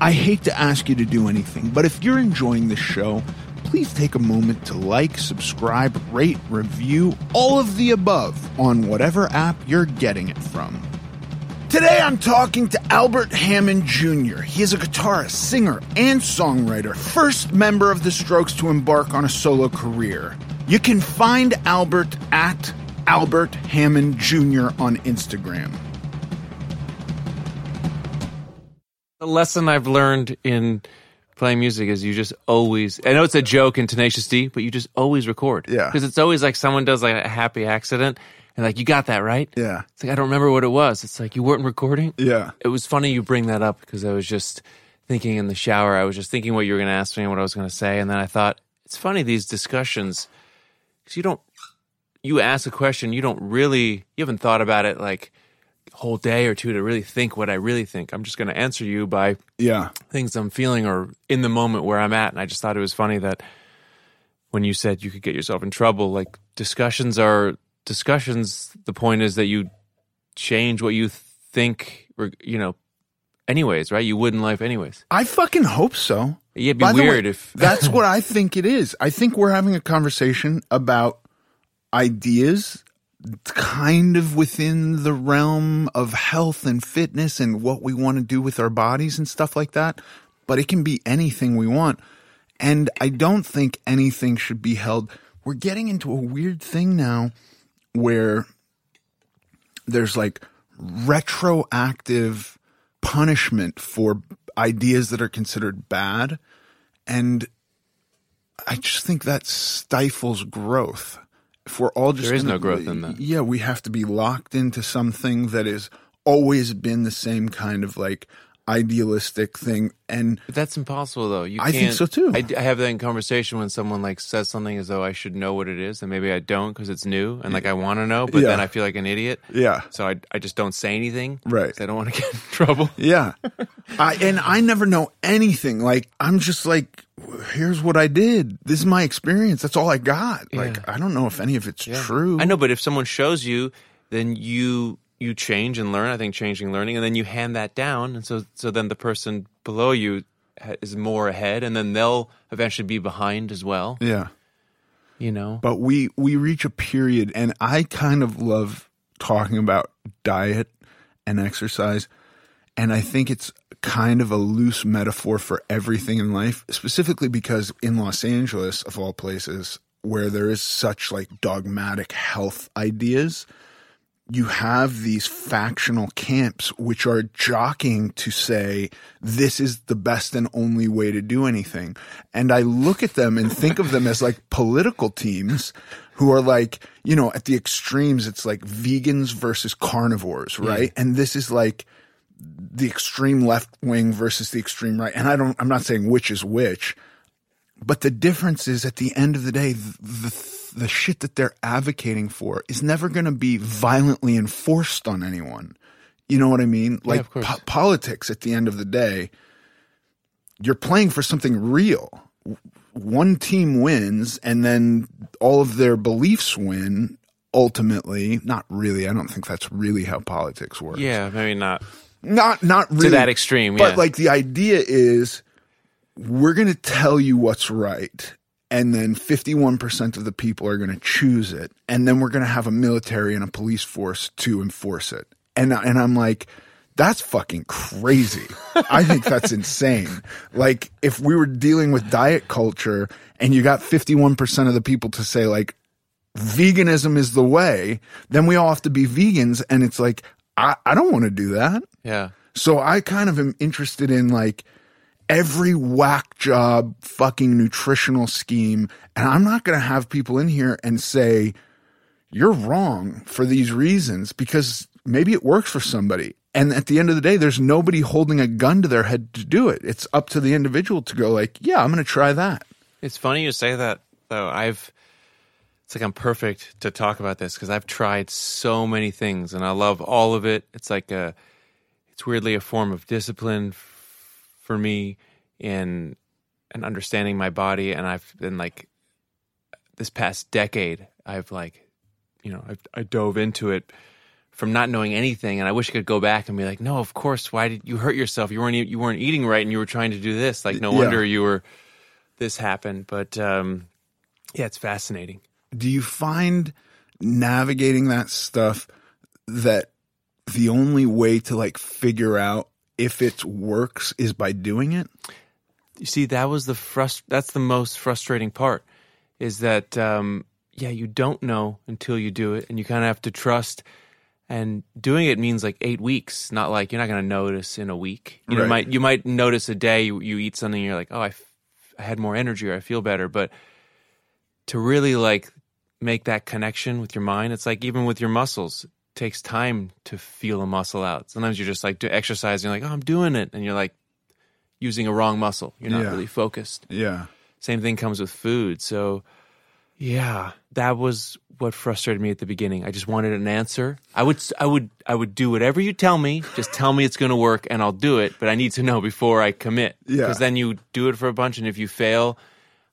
I hate to ask you to do anything, but if you're enjoying this show, please take a moment to like, subscribe, rate, review, all of the above on whatever app you're getting it from. Today I'm talking to Albert Hammond Jr. He is a guitarist, singer, and songwriter, first member of the Strokes to embark on a solo career. You can find Albert at Albert Hammond Jr. on Instagram. The lesson I've learned in playing music is you just always I know it's a joke in Tenacious D, but you just always record. Yeah. Because it's always like someone does like a happy accident and like you got that right? Yeah. It's like I don't remember what it was. It's like you weren't recording. Yeah. It was funny you bring that up because I was just thinking in the shower, I was just thinking what you were gonna ask me and what I was gonna say, and then I thought, it's funny these discussions because you don't you ask a question, you don't really you haven't thought about it like whole day or two to really think what I really think. I'm just gonna answer you by Yeah. things I'm feeling or in the moment where I'm at. And I just thought it was funny that when you said you could get yourself in trouble, like discussions are discussions. The point is that you change what you think, you know, anyways, right? You would in life anyways. I fucking hope so. Yeah, it'd be By the way, weird if that's what I think it is. I think we're having a conversation about ideas kind of within the realm of health and fitness and what we want to do with our bodies and stuff like that. But it can be anything we want. And I don't think anything should be held. We're getting into a weird thing now where there's like retroactive punishment for ideas that are considered bad. And I just think that stifles growth. If we're all just There is gonna- no growth in that. Yeah, we have to be locked into something that has always been the same kind of like idealistic thing. And But that's impossible, though. You I think so, too. I, I have that in conversation when someone like says something as though I should know what it is, and maybe I don't because it's new, and like I want to know, but Yeah. then I feel like an idiot. yeah, So I, I just don't say anything. right I don't want to get in trouble. Yeah. I and I never know anything. Like I'm just like here's what I did. This is my experience. That's all I got. Yeah. Like I don't know if any of it's true. I know, but if someone shows you, then you you change and learn. I think changing, learning, and then you hand that down, and so so then the person below you is more ahead, and then they'll eventually be behind as well. Yeah. You know, But we we reach a period and I kind of love talking about diet and exercise and I think it's kind of a loose metaphor for everything in life, specifically because in Los Angeles of all places where there is such like dogmatic health ideas, you have these factional camps which are jockeying to say this is the best and only way to do anything. And I look at them and think of them as like political teams who are like, you know, at the extremes, it's like vegans versus carnivores, right? And this is like the extreme left wing versus the extreme right. And I don't, I'm not saying which is which, but the difference is at the end of the day, the, the, the shit that they're advocating for is never going to be violently enforced on anyone. You know what I mean? Like course. po- politics at the end of the day, you're playing for something real. One team wins and then all of their beliefs win ultimately. Not really. I don't think that's really how politics works. yeah, maybe not. Not not really that extreme, But yeah. like the idea is we're going to tell you what's right and then 51% of the people are going to choose it and then we're going to have a military and a police force to enforce it. And and I'm like that's fucking crazy. I think that's insane. Like if we were dealing with diet culture and you got 51% of the people to say like veganism is the way, then we all have to be vegans and it's like I, I don't want to do that. Yeah, So I kind of am interested in like every whack job fucking nutritional scheme. And I'm not going to have people in here and say, you're wrong for these reasons because maybe it works for somebody. And at the end of the day, there's nobody holding a gun to their head to do it. It's up to the individual to go like, yeah, I'm going to try that. It's funny you say that though. I've it's like I'm perfect to talk about this because I've tried so many things and I love all of it. It's like a it's weirdly a form of discipline for me in and understanding my body. And I've been like this past decade I've like you know I've, I dove into it from not knowing anything. And I wish I could go back and be like no of course. Why did you hurt yourself? You weren't you weren't eating right and you were trying to do this. Like no Yeah. wonder you were this happened. But um yeah it's fascinating. Do you find navigating that stuff that the only way to like figure out if it works is by doing it? you see that was the frust- that's the most frustrating part is that um yeah you don't know until you do it and you kind of have to trust and doing it means like eight weeks not like you're not going to notice in a week you know, Right. might you might notice a day you, you eat something and you're like oh I, f- I had more energy or i feel better but to really like make that connection with your mind it's like even with your muscles takes time to feel a muscle out sometimes you're just like do exercise and you're like oh i'm doing it and you're like using a wrong muscle you're not Yeah. really focused Yeah. same thing comes with food. So, yeah, that was what frustrated me at the beginning. I just wanted an answer. I would, I would, I would do whatever you tell me. Just tell me it's going to work, and I'll do it. But I need to know before I commit. Yeah. Because then you do it for a bunch, and if you fail,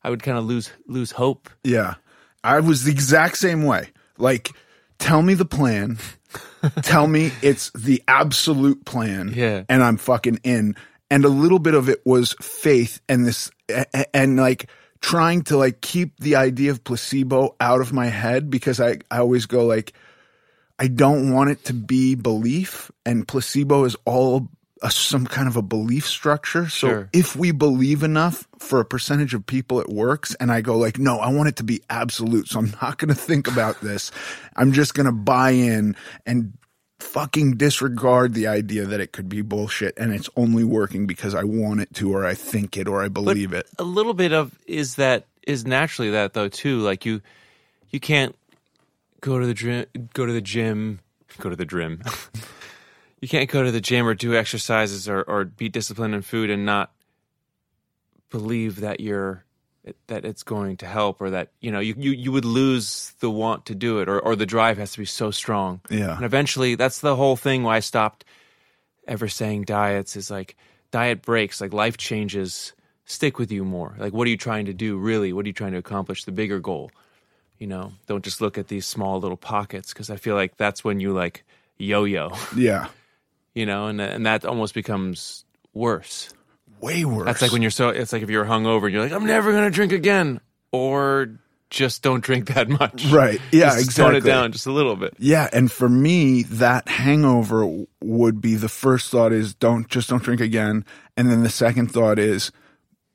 I would kind of lose lose hope. Yeah. I was the exact same way. Like, tell me the plan. tell me it's the absolute plan. Yeah. And I'm fucking in. And a little bit of it was faith and this, a- a- and like trying to like keep the idea of placebo out of my head because I, I always go like, I don't want it to be belief and placebo is all a, some kind of a belief structure. So Sure. if we believe enough for a percentage of people, it works. And I go like, no, I want it to be absolute. So I'm not going to think about this. I'm just going to buy in and fucking disregard the idea that it could be bullshit and it's only working because I want it to, or I think it, or I believe it. a little bit of is that is naturally that though too. Like you, you can't go to the gym, go to the gym, go to the gym. you can't go to the gym or do exercises or or be disciplined in food and not believe that you're that it's going to help or that you know you, you you would lose the want to do it or or the drive has to be so strong. Yeah. and eventually that's the whole thing why i stopped ever saying diets is like diet breaks like life changes stick with you more. Like what are you trying to do really? What are you trying to accomplish the bigger goal? You know don't just look at these small little pockets because i feel like that's when you like yo-yo. Yeah. You know and and that almost becomes worse Way worse. that's like when you're so. It's like if you're hungover, you're like, I'm never gonna drink again, or just don't drink that much. Right. Yeah, Just exactly. Tone it down just a little bit. Yeah, and for me, that hangover would be the first thought is don't just don't drink again, and then the second thought is,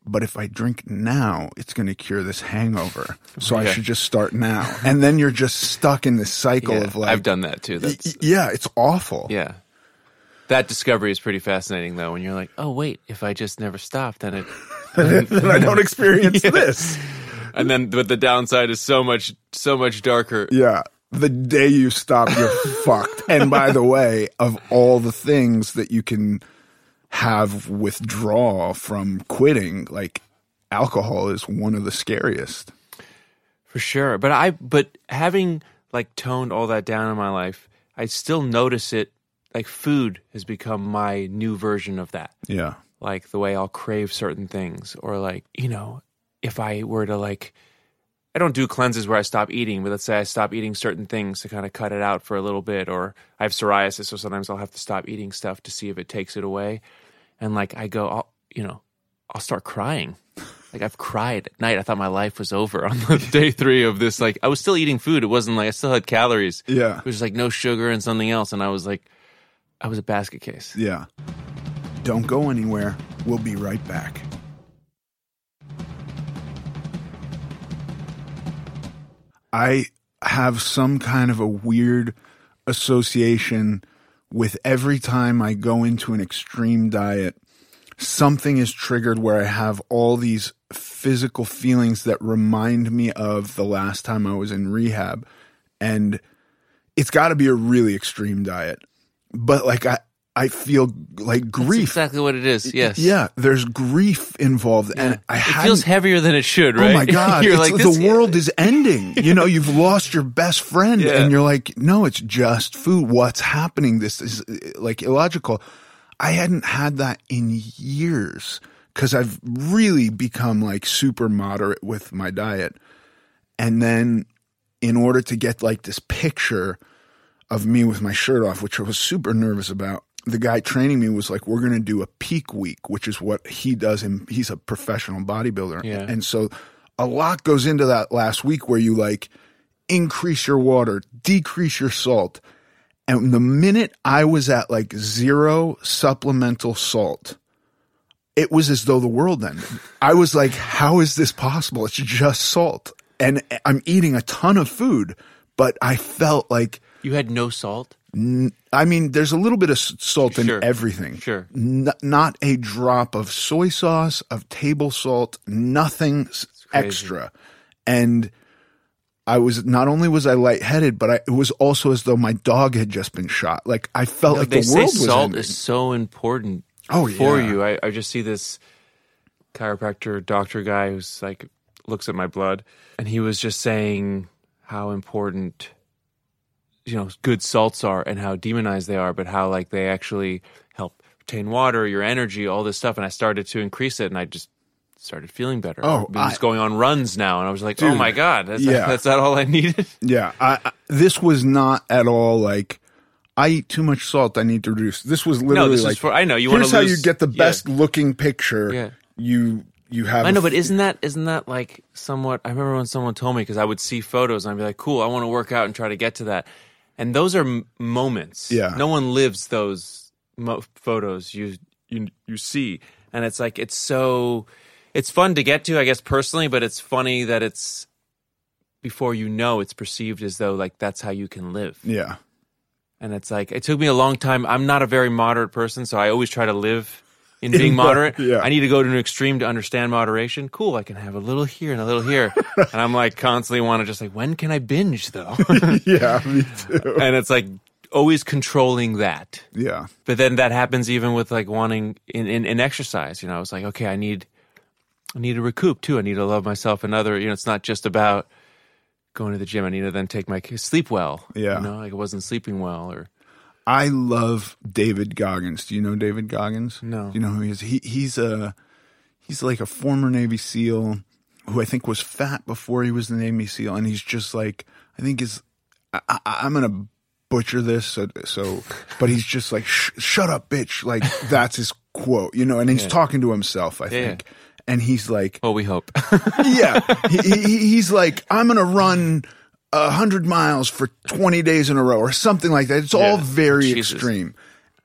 but if I drink now, it's going to cure this hangover, so I should just start now. And then you're just stuck in this cycle Yeah, of like, I've done that too. That's yeah, it's awful. yeah. That discovery is pretty fascinating though. When you're like, oh wait, if I just never stop, then it. then I don't experience this. And then, but the downside is so much, so much darker. Yeah. The day you stop, you're fucked. And by the way, of all the things that you can have withdraw from quitting, like alcohol is one of the scariest. For sure. But I but having like toned all that down in my life, I still notice it like food has become my new version of that. Yeah. Like the way I'll crave certain things or like, you know, if I were to like I don't do cleanses where I stop eating, but let's say I stop eating certain things to kind of cut it out for a little bit or I have psoriasis so sometimes I'll have to stop eating stuff to see if it takes it away. And like I go, I'll, you know, I'll start crying. Like I've cried at night. I thought my life was over on the day three of this. Like I was still eating food. It wasn't like I still had calories. Yeah. It was just like no sugar and something else. And I was like, I was a basket case. Yeah. Don't go anywhere. We'll be right back. I have some kind of a weird association with every time I go into an extreme diet, something is triggered where I have all these physical feelings that remind me of the last time I was in rehab. And it's got to be a really extreme diet. But like I I feel like That's grief. exactly what it is. Yes. Yeah, there's grief involved, and I it feels heavier than it should, right? Oh my god! you're it's, like the world is ending. You know, you've lost your best friend, Yeah. and you're like, no, it's just food. What's happening? This is like illogical. I hadn't had that in years because I've really become like super moderate with my diet, and then in order to get like this picture of me with my shirt off, which I was super nervous about. The guy training me was like, "We're going to do a peak week, which is what he does. And he's a professional bodybuilder, Yeah. and so a lot goes into that last week where you like increase your water, decrease your salt. And the minute I was at like zero supplemental salt, it was as though the world ended. I was like, how is this possible? It's just salt. And I'm eating a ton of food, but I felt like You had no salt. I mean, there's a little bit of salt in Sure. everything. Sure. N- not a drop of soy sauce, of table salt, nothing extra. And I was not only was I lightheaded, but I, it was also as though my dog had just been shot. Like I felt like they the world was salt ending. is so important Oh, for yeah. you. I, I just see this chiropractor doctor guy who's like looks at my blood and he was just saying how important you know good salts are and how demonized they are, but how like they actually help retain water, your energy, all this stuff. And I started to increase it and I just started feeling better. Oh, I was I- going on runs now and I was like, oh my God, that's, yeah. that's not all I needed. Yeah, I, I, this was not at all like I eat too much salt. I need to reduce. This was literally this is like for- I know, you Here's how you get the yeah. best looking picture. Yeah. You you have. I know, but isn't that isn't that like somewhat? I remember when someone told me because I would see photos and I'd be like, "Cool, I want to work out and try to get to that." And those are m- moments. Yeah. no one lives those mo- photos you you you see, and it's like it's so it's fun to get to, I guess personally, but it's funny that it's before you know it's perceived as though like that's how you can live. yeah. And it's like it took me a long time. I'm not a very moderate person, so I always try to live in being moderate. yeah. I need to go to an extreme to understand moderation. Cool, I can have a little here and a little here. and I'm like constantly want to just like when can I binge though? Yeah, me too. and it's like always controlling that. Yeah. But then that happens even with like wanting in, in, in exercise. You know, I was like, okay, I need I need to recoup too. I need to love myself and other. You know, it's not just about going to the gym. I need to then take my sleep well. Yeah. you know, like I wasn't sleeping well or. I love David Goggins. Do you know David Goggins? No. Do you know who he is? He he's a he's like a former Navy SEAL who I think was fat before he was the Navy SEAL, and he's just like I think is I, I, I'm gonna butcher this so, so but he's just like Sh- shut up, bitch. Like that's his quote, you know, and he's talking to himself. I Yeah. think, and he's like Well, we hope. yeah, he, he, he's like, I'm gonna run a hundred miles for 20 days in a row or something like that. It's all very Jesus. extreme,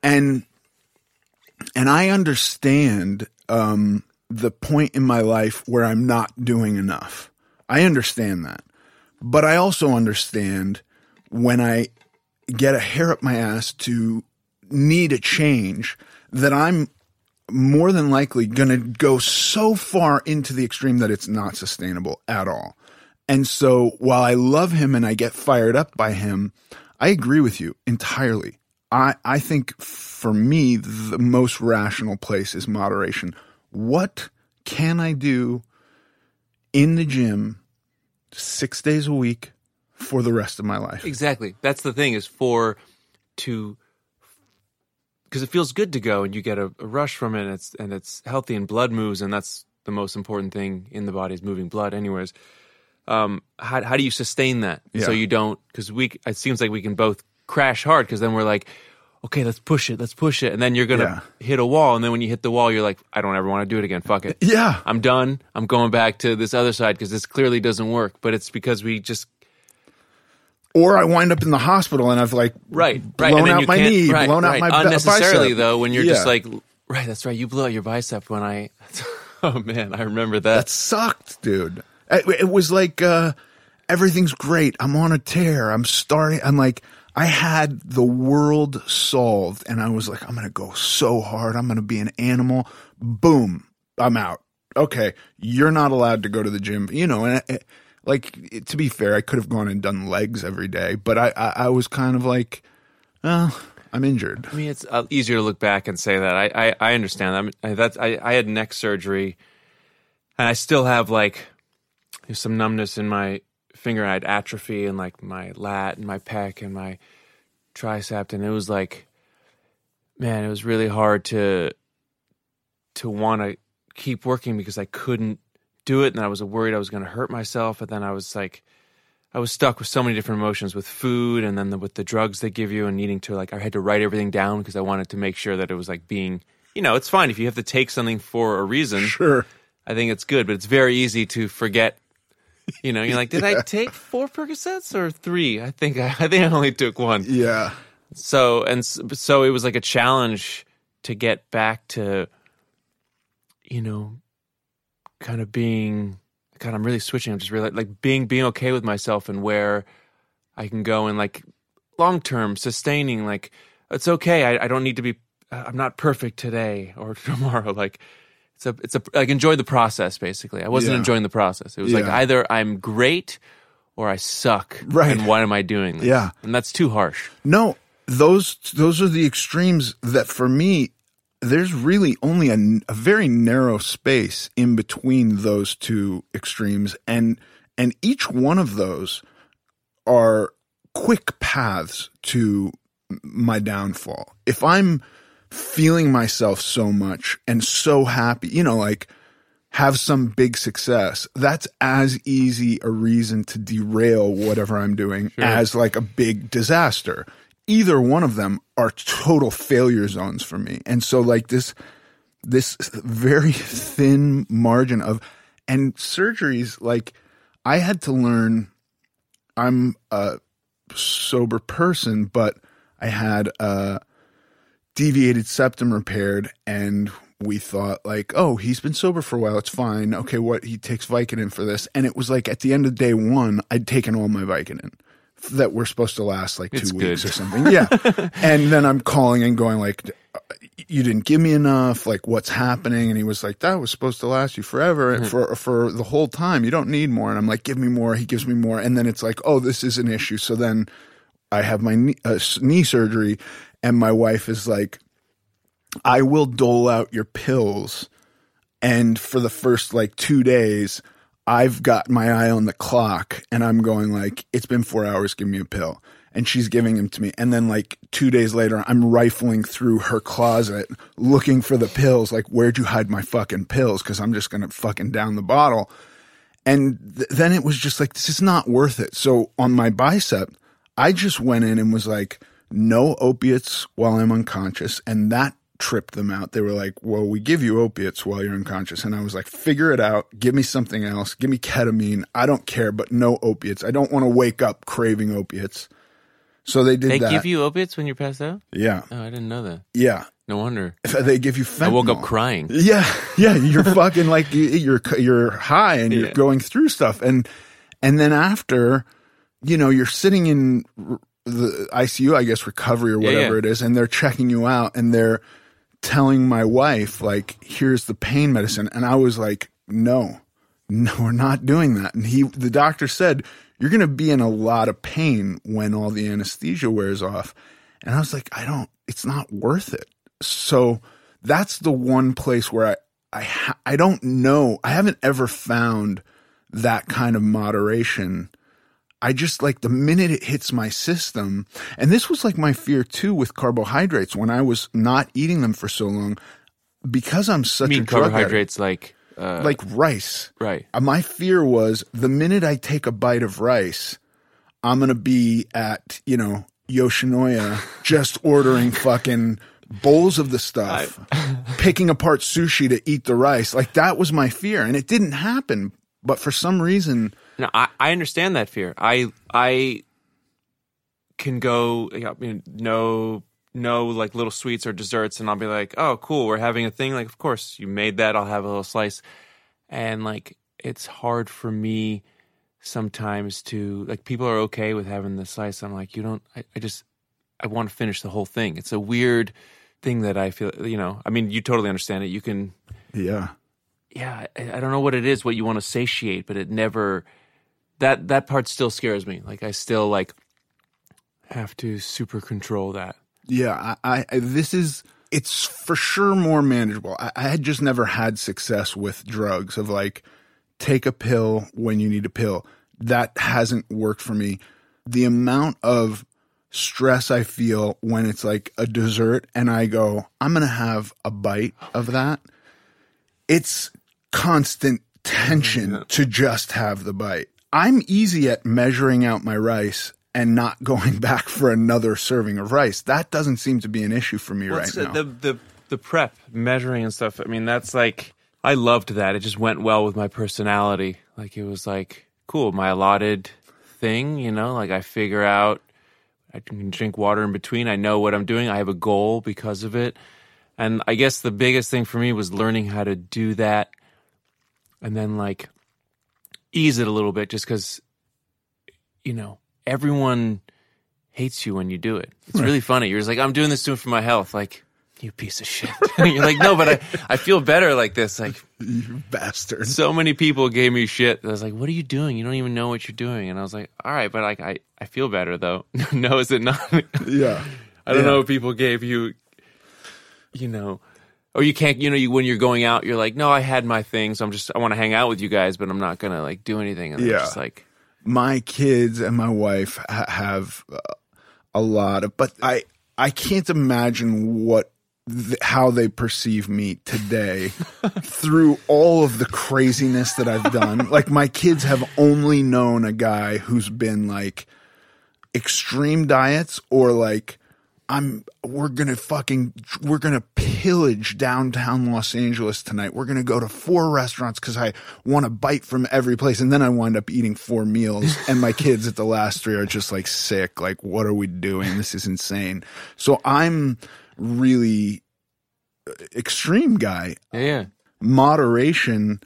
and and I understand um, the point in my life where I'm not doing enough. I understand that, but I also understand when I get a hair up my ass to need a change that I'm more than likely going to go so far into the extreme that it's not sustainable at all. And so while I love him and I get fired up by him, I agree with you entirely. I, I think for me, the most rational place is moderation. What can I do in the gym six days a week for the rest of my life? exactly. That's the thing is for to because it feels good to go and you get a, a rush from it and it's and it's healthy and blood moves and that's the most important thing in the body is moving blood anyways um how, how do you sustain that so you don't because we it seems like we can both crash hard because then we're like okay let's push it let's push it and then you're gonna hit a wall and then when you hit the wall you're like i don't ever want to do it again fuck it Yeah. i'm done i'm going back to this other side because this clearly doesn't work but it's because we just Or I wind up in the hospital and I've like right, right, blown and then out my knee, right, blown right. out my unnecessarily bicep. though. When you're just like, right, that's right, you blew out your bicep when I. Oh man, I remember that that. sucked, dude. It, was like uh, everything's great. I'm on a tear. I'm starting. I'm like I had the world solved, and I was like, I'm gonna go so hard. I'm gonna be an animal. Boom, I'm out. Okay, you're not allowed to go to the gym. You know, and it, like it- to be fair, I could have gone and done legs every day, but I I, I was kind of like, well, I'm injured. I mean, it's uh, easier to look back and say that. I I, I understand. I'm, I, that's I, I had neck surgery, and I still have like there's some numbness in my finger. I had atrophy in like my lat and my pec and my tricep, and it was like, man, it was really hard to to want to keep working because I couldn't do it, and I was worried I was going to hurt myself, and then I was like. I was stuck with so many different emotions with food and then the, with the drugs they give you and needing to like I had to write everything down because I wanted to make sure that it was like being you know it's fine if you have to take something for a reason Sure. I think it's good but it's very easy to forget you know you're like did I take four Percocets or three? I think I, I think I only took one. Yeah. so and so it was like a challenge to get back to you know kind of being god i'm really switching. I'm just really like being being okay with myself and where i can go and like long term sustaining like it's okay. I, I don't need to be uh, i'm not perfect today or tomorrow. Like it's a it's a like enjoy the process basically i wasn't Yeah. enjoying the process it was like either i'm great or i suck Right. and why am i doing this Yeah. and that's too harsh No, those those are the extremes that for me there's really only a, a very narrow space in between those two extremes and and each one of those are quick paths to my downfall. If I'm feeling myself so much and so happy, you know, like have some big success, that's as easy a reason to derail whatever I'm doing as like a big disaster. Either one of them are total failure zones for me. And so like this this very thin margin of and surgeries like I had to learn I'm a sober person, but I had a deviated septum repaired and we thought like, oh, he's been sober for a while. It's fine. Okay, what he takes Vicodin for this, and it was like at the end of day one, I'd taken all my Vicodin that were supposed to last like two It's weeks good. or something. Yeah, and then I'm calling and going like, you didn't give me enough. Like, what's happening? And he was like, that was supposed to last you forever and for for the whole time. You don't need more. And I'm like, give me more. He gives me more, and then it's like, oh, this is an issue. So then I have my knee, uh, knee surgery, and my wife is like, I will dole out your pills. And for the first like two days, I've got my eye on the clock and I'm going like, it's been four hours, give me a pill. And she's giving them to me. And then like two days later, I'm rifling through her closet looking for the pills. Like, where'd you hide my fucking pills? Cause I'm just going to fucking down the bottle. And th- then it was just like, this is not worth it. So on my bicep, I just went in and was like, no opiates while I'm unconscious. And that tripped them out. They were like, well, we give you opiates while you're unconscious. And I was like, figure it out. Give me something else. Give me ketamine. I don't care, but no opiates. I don't want to wake up craving opiates. So they did They that. give you opiates when you're passed out? yeah. Oh, I didn't know that. Yeah. No wonder. They give you fentanyl. I woke up crying. Yeah, yeah, you're fucking like you- you're you're high and you're Yeah. going through stuff, and and then after, you know, you're sitting in the ICU, I guess recovery or Yeah, whatever yeah. it is, and they're checking you out, and they're telling my wife like, "Here's the pain medicine," and I was like, "No, no, we're not doing that." And he, the doctor said, "You're going to be in a lot of pain when all the anesthesia wears off," and I was like, "I don't. It's not worth it." So that's the one place where I I ha- I don't know. I haven't ever found that kind of moderation. I just like the minute it hits my system, and this was like my fear too with carbohydrates when I was not eating them for so long, because I'm such I mean a drug addict, carbohydrates like uh, like rice. right. Uh, My fear was the minute I take a bite of rice, I'm gonna be at you know Yoshinoya just ordering fucking bowls of the stuff, picking apart sushi to eat the rice. Like that was my fear, and it didn't happen. But for some reason, No, I, I understand that fear. I I can go you know, no no like little sweets or desserts and I'll be like, "Oh, cool, we're having a thing." Like, of course, you made that. I'll have a little slice. And like it's hard for me sometimes to like people are okay with having the slice. I'm like, "You don't I, I just I want to finish the whole thing." It's a weird thing that I feel, you know. I mean, you totally understand it. You can yeah, yeah, I, I don't know what it is, what you want to satiate, but it never that that part still scares me. Like I still like have to super control that. Yeah, I, I this is it's for sure more manageable. I, I had just never had success with drugs of like take a pill when you need a pill. That hasn't worked for me. The amount of stress I feel when it's like a dessert and I go, I'm gonna have a bite of that. It's constant tension to just have the bite. I'm easy at measuring out my rice and not going back for another serving of rice. That doesn't seem to be an issue for me What's right now. The, the the prep, measuring and stuff. I mean, that's like I loved that. It just went well with my personality. Like it was like cool, my allotted thing. You know, like I figure out I can drink water in between. I know what I'm doing. I have a goal because of it. And I guess the biggest thing for me was learning how to do that, and then like ease it a little bit, just because you know everyone hates you when you do it. It's really funny. You're just like, I'm doing this doing for my health. Like, you piece of shit. You're like, no, but I, I feel better like this. Like, you bastard. so many people gave me shit. I was like, what are you doing? You don't even know what you're doing. And I was like, all right, but like, I, I feel better though. no, is it not? Yeah. I don't Yeah. know if people gave you, you know, or you can't, you know, you, when you're going out, you're like, no, I had my thing. So I'm just, I want to hang out with you guys, but I'm not going to like do anything. And Yeah. yeah. just like, my kids and my wife ha- have uh, a lot of, but I I can't imagine what th- how they perceive me today through all of the craziness that I've done. like my kids have only known a guy who's been like extreme diets or like I'm we're gonna fucking we're gonna pillage downtown Los Angeles tonight. We're gonna go to four restaurants because I want to bite from every place, and then I wind up eating four meals. And my kids at the last three are just like sick. Like, what are we doing? This is insane. So I'm really uh, extreme guy. yeah. Moderation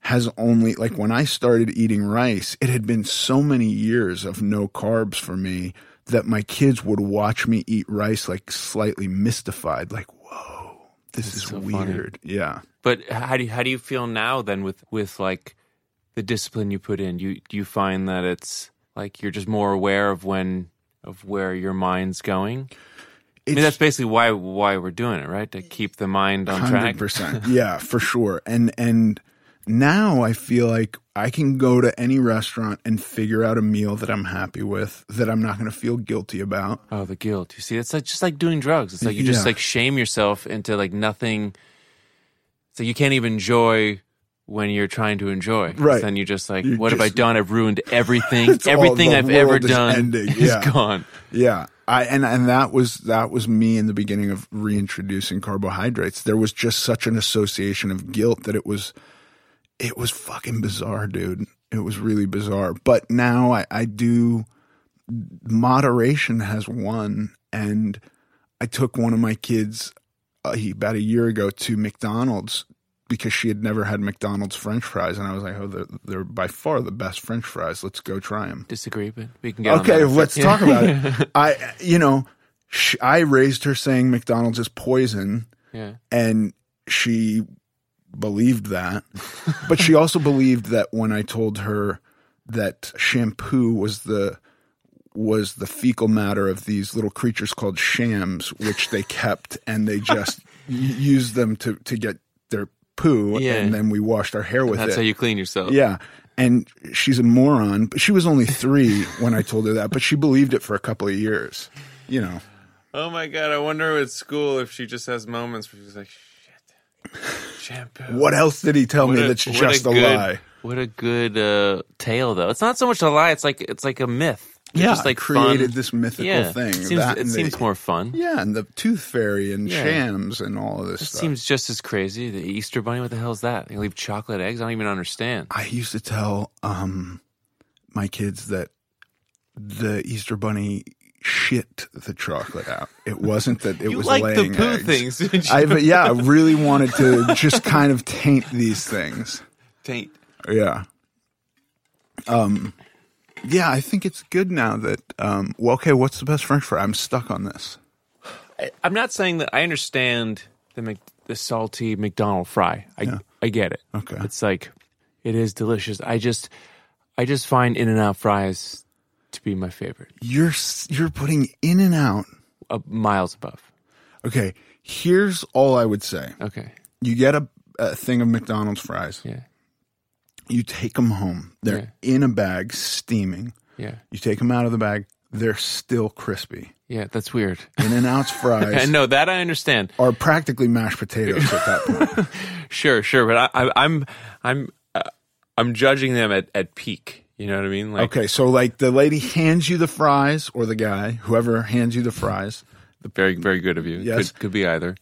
has only like when I started eating rice, it had been so many years of no carbs for me that my kids would watch me eat rice like slightly mystified, like, whoa, this is so funny. weird. Yeah. But how do you, how do you feel now then with with like the discipline you put in? You do you find that it's like you're just more aware of when of where your mind's going? I mean, that's basically why why we're doing it, right? To keep the mind on track. Hundred percent. Yeah, for sure. And and now I feel like I can go to any restaurant and figure out a meal that I'm happy with, that I'm not going to feel guilty about. Oh, the guilt. You see, it's like just like doing drugs. It's like you just Yeah. like shame yourself into like nothing. So you can't even enjoy when you're trying to enjoy. Right. Then you just like, You what have I done? I've ruined everything. Everything I've ever is done ending. is Yeah. gone. Yeah. I and and that was that was me in the beginning of reintroducing carbohydrates. There was just such an association of guilt that it was it was fucking bizarre, dude. It was really bizarre. But now I, I do moderation has won and I took one of my kids uh, he, about a year ago to McDonald's because she had never had McDonald's French fries, and I was like, "Oh, they're, they're by far the best French fries. Let's go try them." Disagree, but we can get on Okay, let's Yeah. talk about it. I, you know, sh- I raised her saying McDonald's is poison, Yeah. and she believed that. but she also believed that when I told her that shampoo was the was the fecal matter of these little creatures called shams, which they kept and they just y- used them to to get their poo, Yeah. and then we washed our hair with That's it. how you clean yourself. Yeah. And she's a moron, but she was only three when I told her that, but she believed it for a couple of years. You know, Oh my god, I wonder at school if she just has moments where she's like, shit, shampoo. what else did he tell me that's just a, good, lie? What a good uh, tale, though. It's not so much a lie. It's like it's like a myth. It's Yeah, just like created fun. this mythical yeah. thing. It seems, it and seems more fun. Yeah, and the tooth fairy and Yeah. shams and all of this It stuff. seems just as crazy. The Easter Bunny. What the hell is that? They leave chocolate eggs. I don't even understand. I used to tell um, my kids that the Easter bunny shit the chocolate out. It wasn't that it You was like the laying poo eggs. things, didn't you? I, yeah, I really wanted to just kind of taint these things. Taint. Yeah. Um, yeah, I think it's good now that. Um, well, okay, what's the best French fry? I'm stuck on this. I, I'm not saying that I understand the Mc, the salty McDonald fry. I I get it. Okay. It's like it is delicious. I just I just find In-N-Out fries to be my favorite. You're you're putting In-N-Out uh, miles above. Okay, here's all I would say. Okay. You get a, a thing of McDonald's fries. Yeah. You take them home. They're in a bag, steaming. Yeah. You take them out of the bag. They're still crispy. Yeah. That's weird. In-N-Out's fries. I know that I understand. are practically mashed potatoes at that point. Sure, sure, but I, I, I'm I'm uh, I'm judging them at, at peak. You know what I mean? Like Okay, so like the lady hands you the fries, or the guy, whoever hands you the fries, very very good of you. Yes. Could, could be either.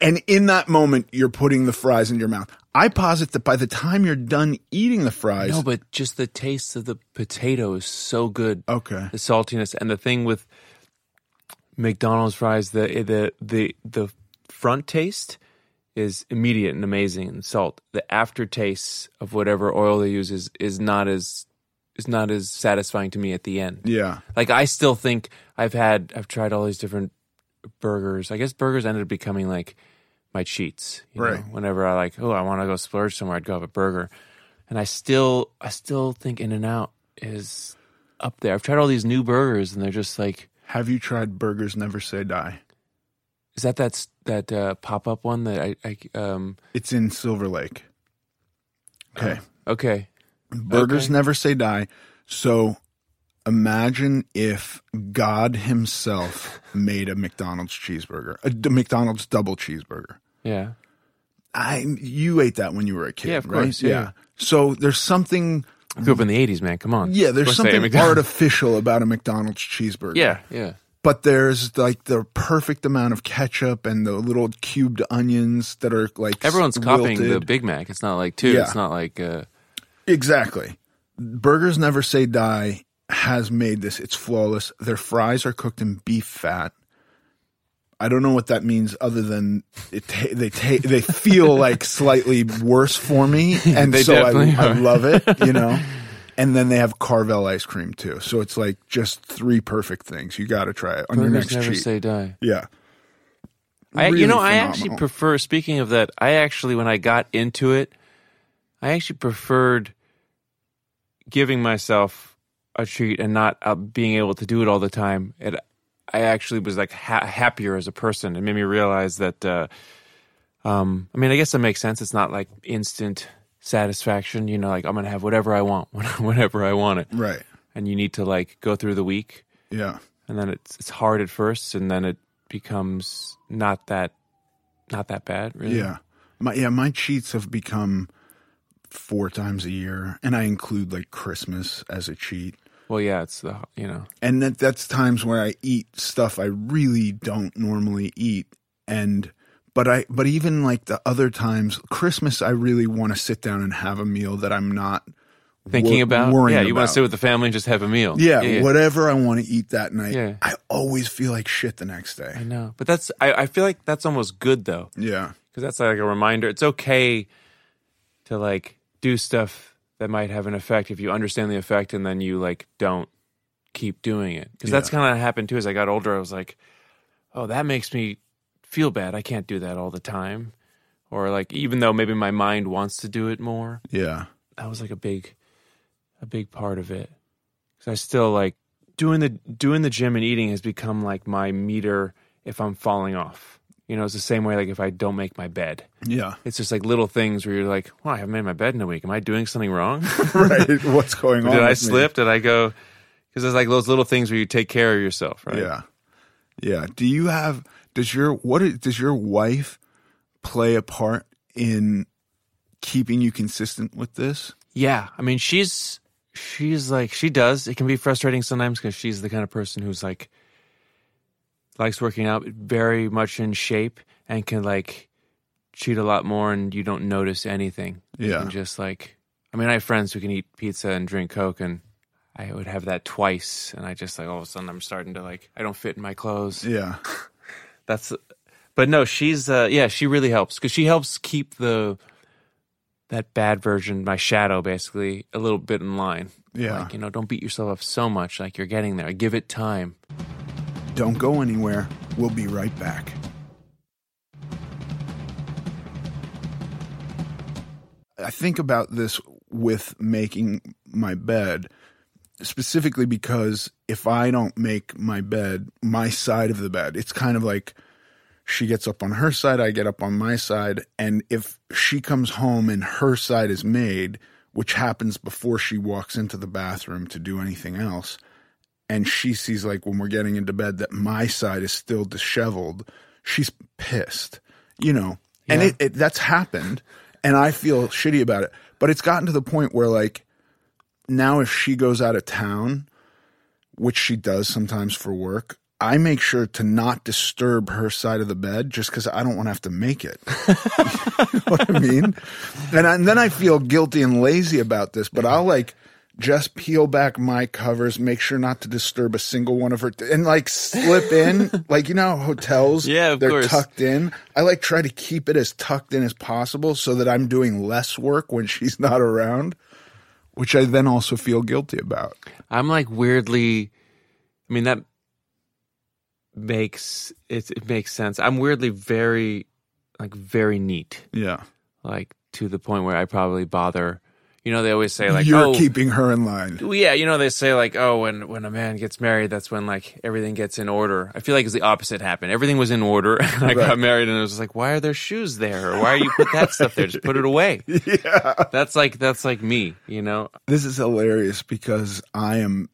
and in that moment you're putting the fries in your mouth. I posit that by the time you're done eating the fries, No, but just the taste of the potato is so good. okay, The saltiness and the thing with McDonald's fries, the the the the front taste is immediate and amazing and salt. The aftertaste of whatever oil they use is is not as is not as satisfying to me at the end. yeah, Like I still think I've had I've tried all these different burgers. I guess burgers ended up becoming like my cheats. You Right. Know? Whenever I like, oh, I want to go splurge somewhere, I'd go have a burger. And I still I still think In-N-Out is up there. I've tried all these new burgers and they're just like Have you tried Burgers Never Say Die? is that that that uh, pop up one that I, I um It's in Silver Lake. Okay, okay Burgers okay. Never Say Die. So imagine if God Himself made a McDonald's cheeseburger, a McDonald's double cheeseburger. yeah I you ate that when you were a kid, Yeah, of right? course, yeah. So there's something I grew up in the eighties man come on yeah, there's something artificial about a McDonald's cheeseburger. yeah yeah But there's like the perfect amount of ketchup and the little cubed onions that are like everyone's copying the. Big Mac it's not like two Yeah. it's not like uh Exactly. Burgers Never Say Die has made this. It's flawless. Their fries are cooked in beef fat. I don't know what that means other than it ta- they ta- they feel like slightly worse for me, and They so I, definitely I are. love it. You know. And then they have Carvel ice cream too, so it's like just three perfect things. You got to try it on your burgers next never cheat. say die yeah, I, Really you know, I actually phenomenal. prefer. Speaking of that, I actually, when I got into it, I actually preferred giving myself a treat and not uh, being able to do it all the time. It, I actually was like ha- happier as a person. It made me realize that. Uh, um, I mean, I guess that makes sense. It's not like instant satisfaction. You know, like I'm gonna have whatever I want, whenever I want it, right. and you need to like go through the week Yeah, and then it's it's hard at first, and then it becomes not that not that bad. Really. Yeah. My yeah, my cheats have become four times a year, and I include like Christmas as a cheat. Well, yeah, it's the you know. And that that's times where I eat stuff I really don't normally eat. And but I but even like the other times, Christmas I really want to sit down and have a meal that I'm not Thinking wor- about yeah, you want to sit with the family and just have a meal. yeah, yeah, whatever I want to eat that night. Yeah. I always feel like shit the next day. I know, but that's I, I feel like that's almost good though, Yeah. because that's like a reminder. It's okay to like do stuff that might have an effect if you understand the effect, and then you like don't keep doing it. Because that's kind of happened too. As I got older, I was like, oh, that makes me feel bad. I can't do that all the time, or like even though maybe my mind wants to do it more. Yeah. that was like a big a big part of it because i still like doing the doing the gym and eating has become like my meter if i'm falling off you know it's the same way like if i don't make my bed Yeah. it's just like little things where you're like well i haven't made my bed in a week am i doing something wrong right. What's going on? did i with me? slip did i go because it's like those little things where you take care of yourself right Yeah. Yeah. Do you have does your what is, does your wife play a part in keeping you consistent with this? Yeah, I mean, she's she's like she does. It can be frustrating sometimes because she's the kind of person who's like likes working out, very much in shape, and can like cheat a lot more, and you don't notice anything. Yeah. can just like, I mean, I have friends who can eat pizza and drink coke, and I would have that twice, and I just like all of a sudden I'm starting to like I don't fit in my clothes. Yeah. That's, but no, she's uh yeah, she really helps because she helps keep the that bad version, my shadow, basically a little bit in line. Yeah. Like, you know, don't beat yourself up so much. Like you're getting there. Give it time. Don't go anywhere. We'll be right back. I think about this with making my bed. specifically because if I don't make my bed, my side of the bed, it's kind of like she gets up on her side, I get up on my side. And if she comes home and her side is made, which happens before she walks into the bathroom to do anything else, and she sees, like, when we're getting into bed, that my side is still disheveled, she's pissed, you know. And it, it that's happened, and I feel shitty about it. But it's gotten to the point where, like, now if she goes out of town, which she does sometimes for work, I make sure to not disturb her side of the bed just because I don't want to have to make it. you know what I mean? And, I, and then I feel guilty and lazy about this, but I'll like just peel back my covers, make sure not to disturb a single one of her, and like slip in, like you know, hotels, Yeah, they're course. tucked in. I like try to keep it as tucked in as possible so that I'm doing less work when she's not around, which I then also feel guilty about. I'm like weirdly. I mean that makes it. It makes sense. I'm weirdly very, like very neat, Yeah. like to the point where I probably bother. You know, they always say like, You're "Oh, keeping her in line. Yeah, you know they say like, oh, when when a man gets married, that's when like everything gets in order. I feel like it's the opposite happened. Everything was in order. and I Right. got married, and it was like, why are there shoes there? Or why are you put that stuff there? Just put it away. Yeah. That's like that's like me. You know, This is hilarious because I am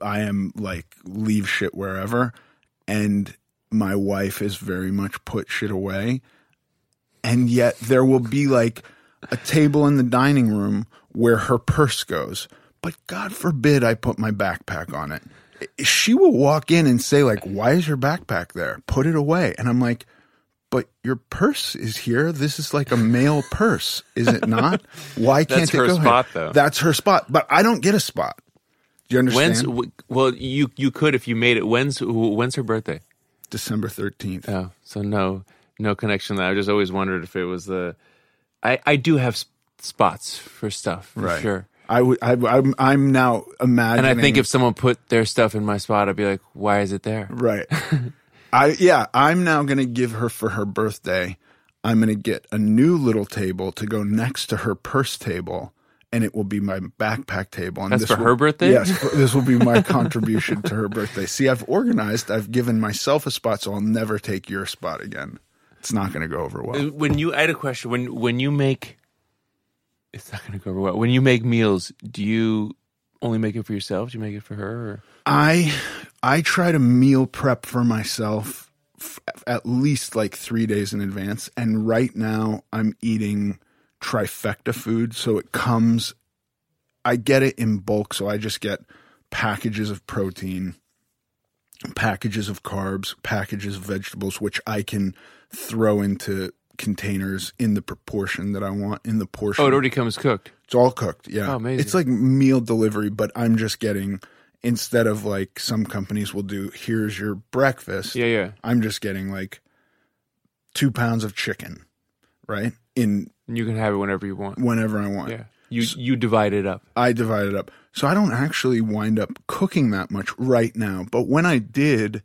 I am like leave shit wherever and my wife is very much put shit away. And yet there will be like a table in the dining room where her purse goes. But God forbid I put my backpack on it. She will walk in and say like, "Why is your backpack there? Put it away." And I'm like, "But your purse is here. This is like a male purse, is it not? Why can't That's it her go here?" spot, though. That's her spot, but I don't get a spot. Do you understand? when's well, you you could if you made it. When's when's her birthday? December thirteenth. Oh, so no no connection. There. I just always wondered if it was the. I I do have spots for stuff for right. sure. I would. I, I'm. I'm now imagining. And I think if someone put their stuff in my spot, I'd be like, why is it there? Right. I yeah, I'm now going to give her for her birthday. I'm going to get a new little table to go next to her purse table and it will be my backpack table and That's this for will- her birthday? Yes, this will be my contribution to her birthday. See, I've organized, I've given myself a spot so I'll never take your spot again. It's not going to go over well. Uh, when you, I had a question. When when you make, it's not going to go over well. When you make meals, do you only make it for yourself? Do you make it for her? Or? I I try to meal prep for myself f- at least like three days in advance, and right now I'm eating trifecta food, so it comes. I get it in bulk, so I just get packages of protein, packages of carbs, packages of vegetables, which I can throw into containers in the proportion that I want in the portion. Oh, it already comes cooked. It's all cooked. Yeah. Oh, amazing. It's like meal delivery, but I'm just getting instead of like some companies will do, here's your breakfast. Yeah, yeah. I'm just getting like two pounds of chicken, right? In And you can have it whenever you want. whenever I want. Yeah. You you divide it up. I divide it up. So I don't actually wind up cooking that much right now. But when I did,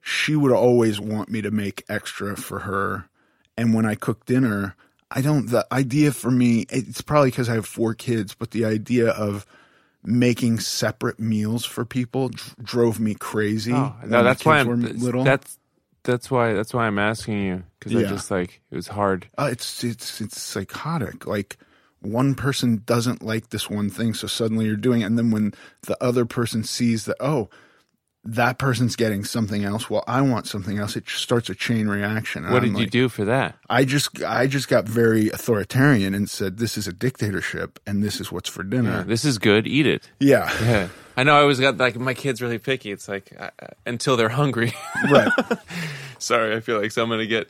she would always want me to make extra for her. And when I cook dinner, I don't, the idea for me, it's probably because I have four kids, but the idea of making separate meals for people dr- drove me crazy. Oh, no, that's why I'm little. That's that's why that's why I'm asking you because I just like it was hard. Uh, it's it's it's psychotic. Like one person doesn't like this one thing, so suddenly you're doing it, and then when the other person sees that, oh, that person's getting something else, well, I want something else. It starts a chain reaction. What I'm did you do for that? I just I just got very authoritarian and said, "This is a dictatorship, and this is what's for Yeah, dinner." this is good. Eat it. Yeah, Yeah. I know. I always got like my kids really picky. It's like uh, uh, until they're hungry. right. Sorry, I feel like so I'm gonna get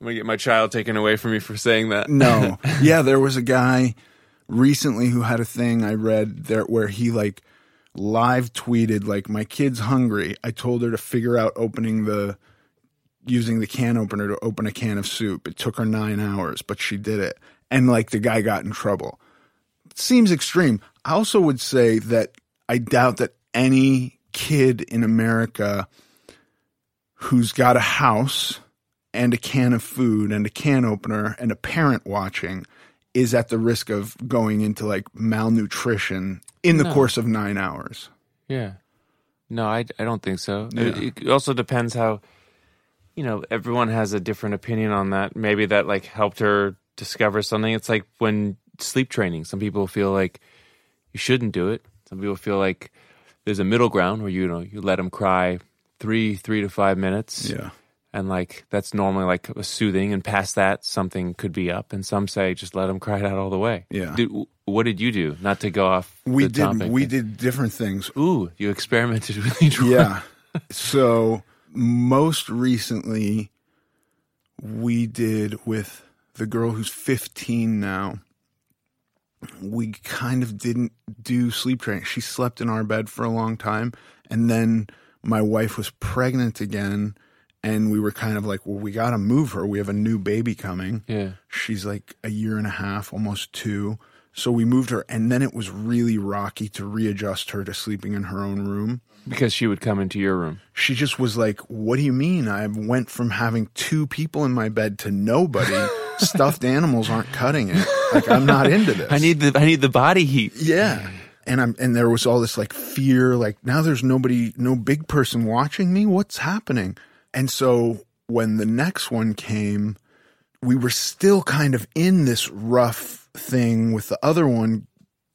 I'm gonna get my child taken away from me for saying that. No. Yeah, there was a guy recently who had a thing I read there where he like live tweeted like my kid's hungry. I told her to figure out opening the using the can opener to open a can of soup. It took her 9 hours, but she did it. And like the guy got in trouble. Seems extreme. I also would say that I doubt that any kid in America who's got a house and a can of food and a can opener and a parent watching is at the risk of going into like malnutrition in the No. course of nine hours. Yeah. No, I, I don't think so. Yeah. It, it also depends how, you know, everyone has a different opinion on that. Maybe that like helped her discover something. It's like when sleep training, some people feel like you shouldn't do it. Some people feel like there's a middle ground where, you know, you let them cry three, three to five minutes. Yeah. And like that's normally like a soothing, and past that, something could be up. And some say just let them cry it out all the way. Yeah. Did, what did you do? Not to go off. We the did topic. we did different things. Ooh, you experimented with each one. Yeah. so most recently we did with the girl who's 15 now. We kind of didn't do sleep training. She slept in our bed for a long time and then my wife was pregnant again and we were kind of like, well, we got to move her. We have a new baby coming. Yeah. She's like a year and a half, almost two. So we moved her, and then it was really rocky to readjust her to sleeping in her own room. Because she would come into your room. She just was like, What do you mean? I went from having two people in my bed to nobody. Stuffed animals aren't cutting it. Like, I'm not into this. I need the I need the body heat. Yeah. And I'm and there was all this like fear, like now there's nobody, no big person watching me. What's happening? And so when the next one came, we were still kind of in this rough thing with the other one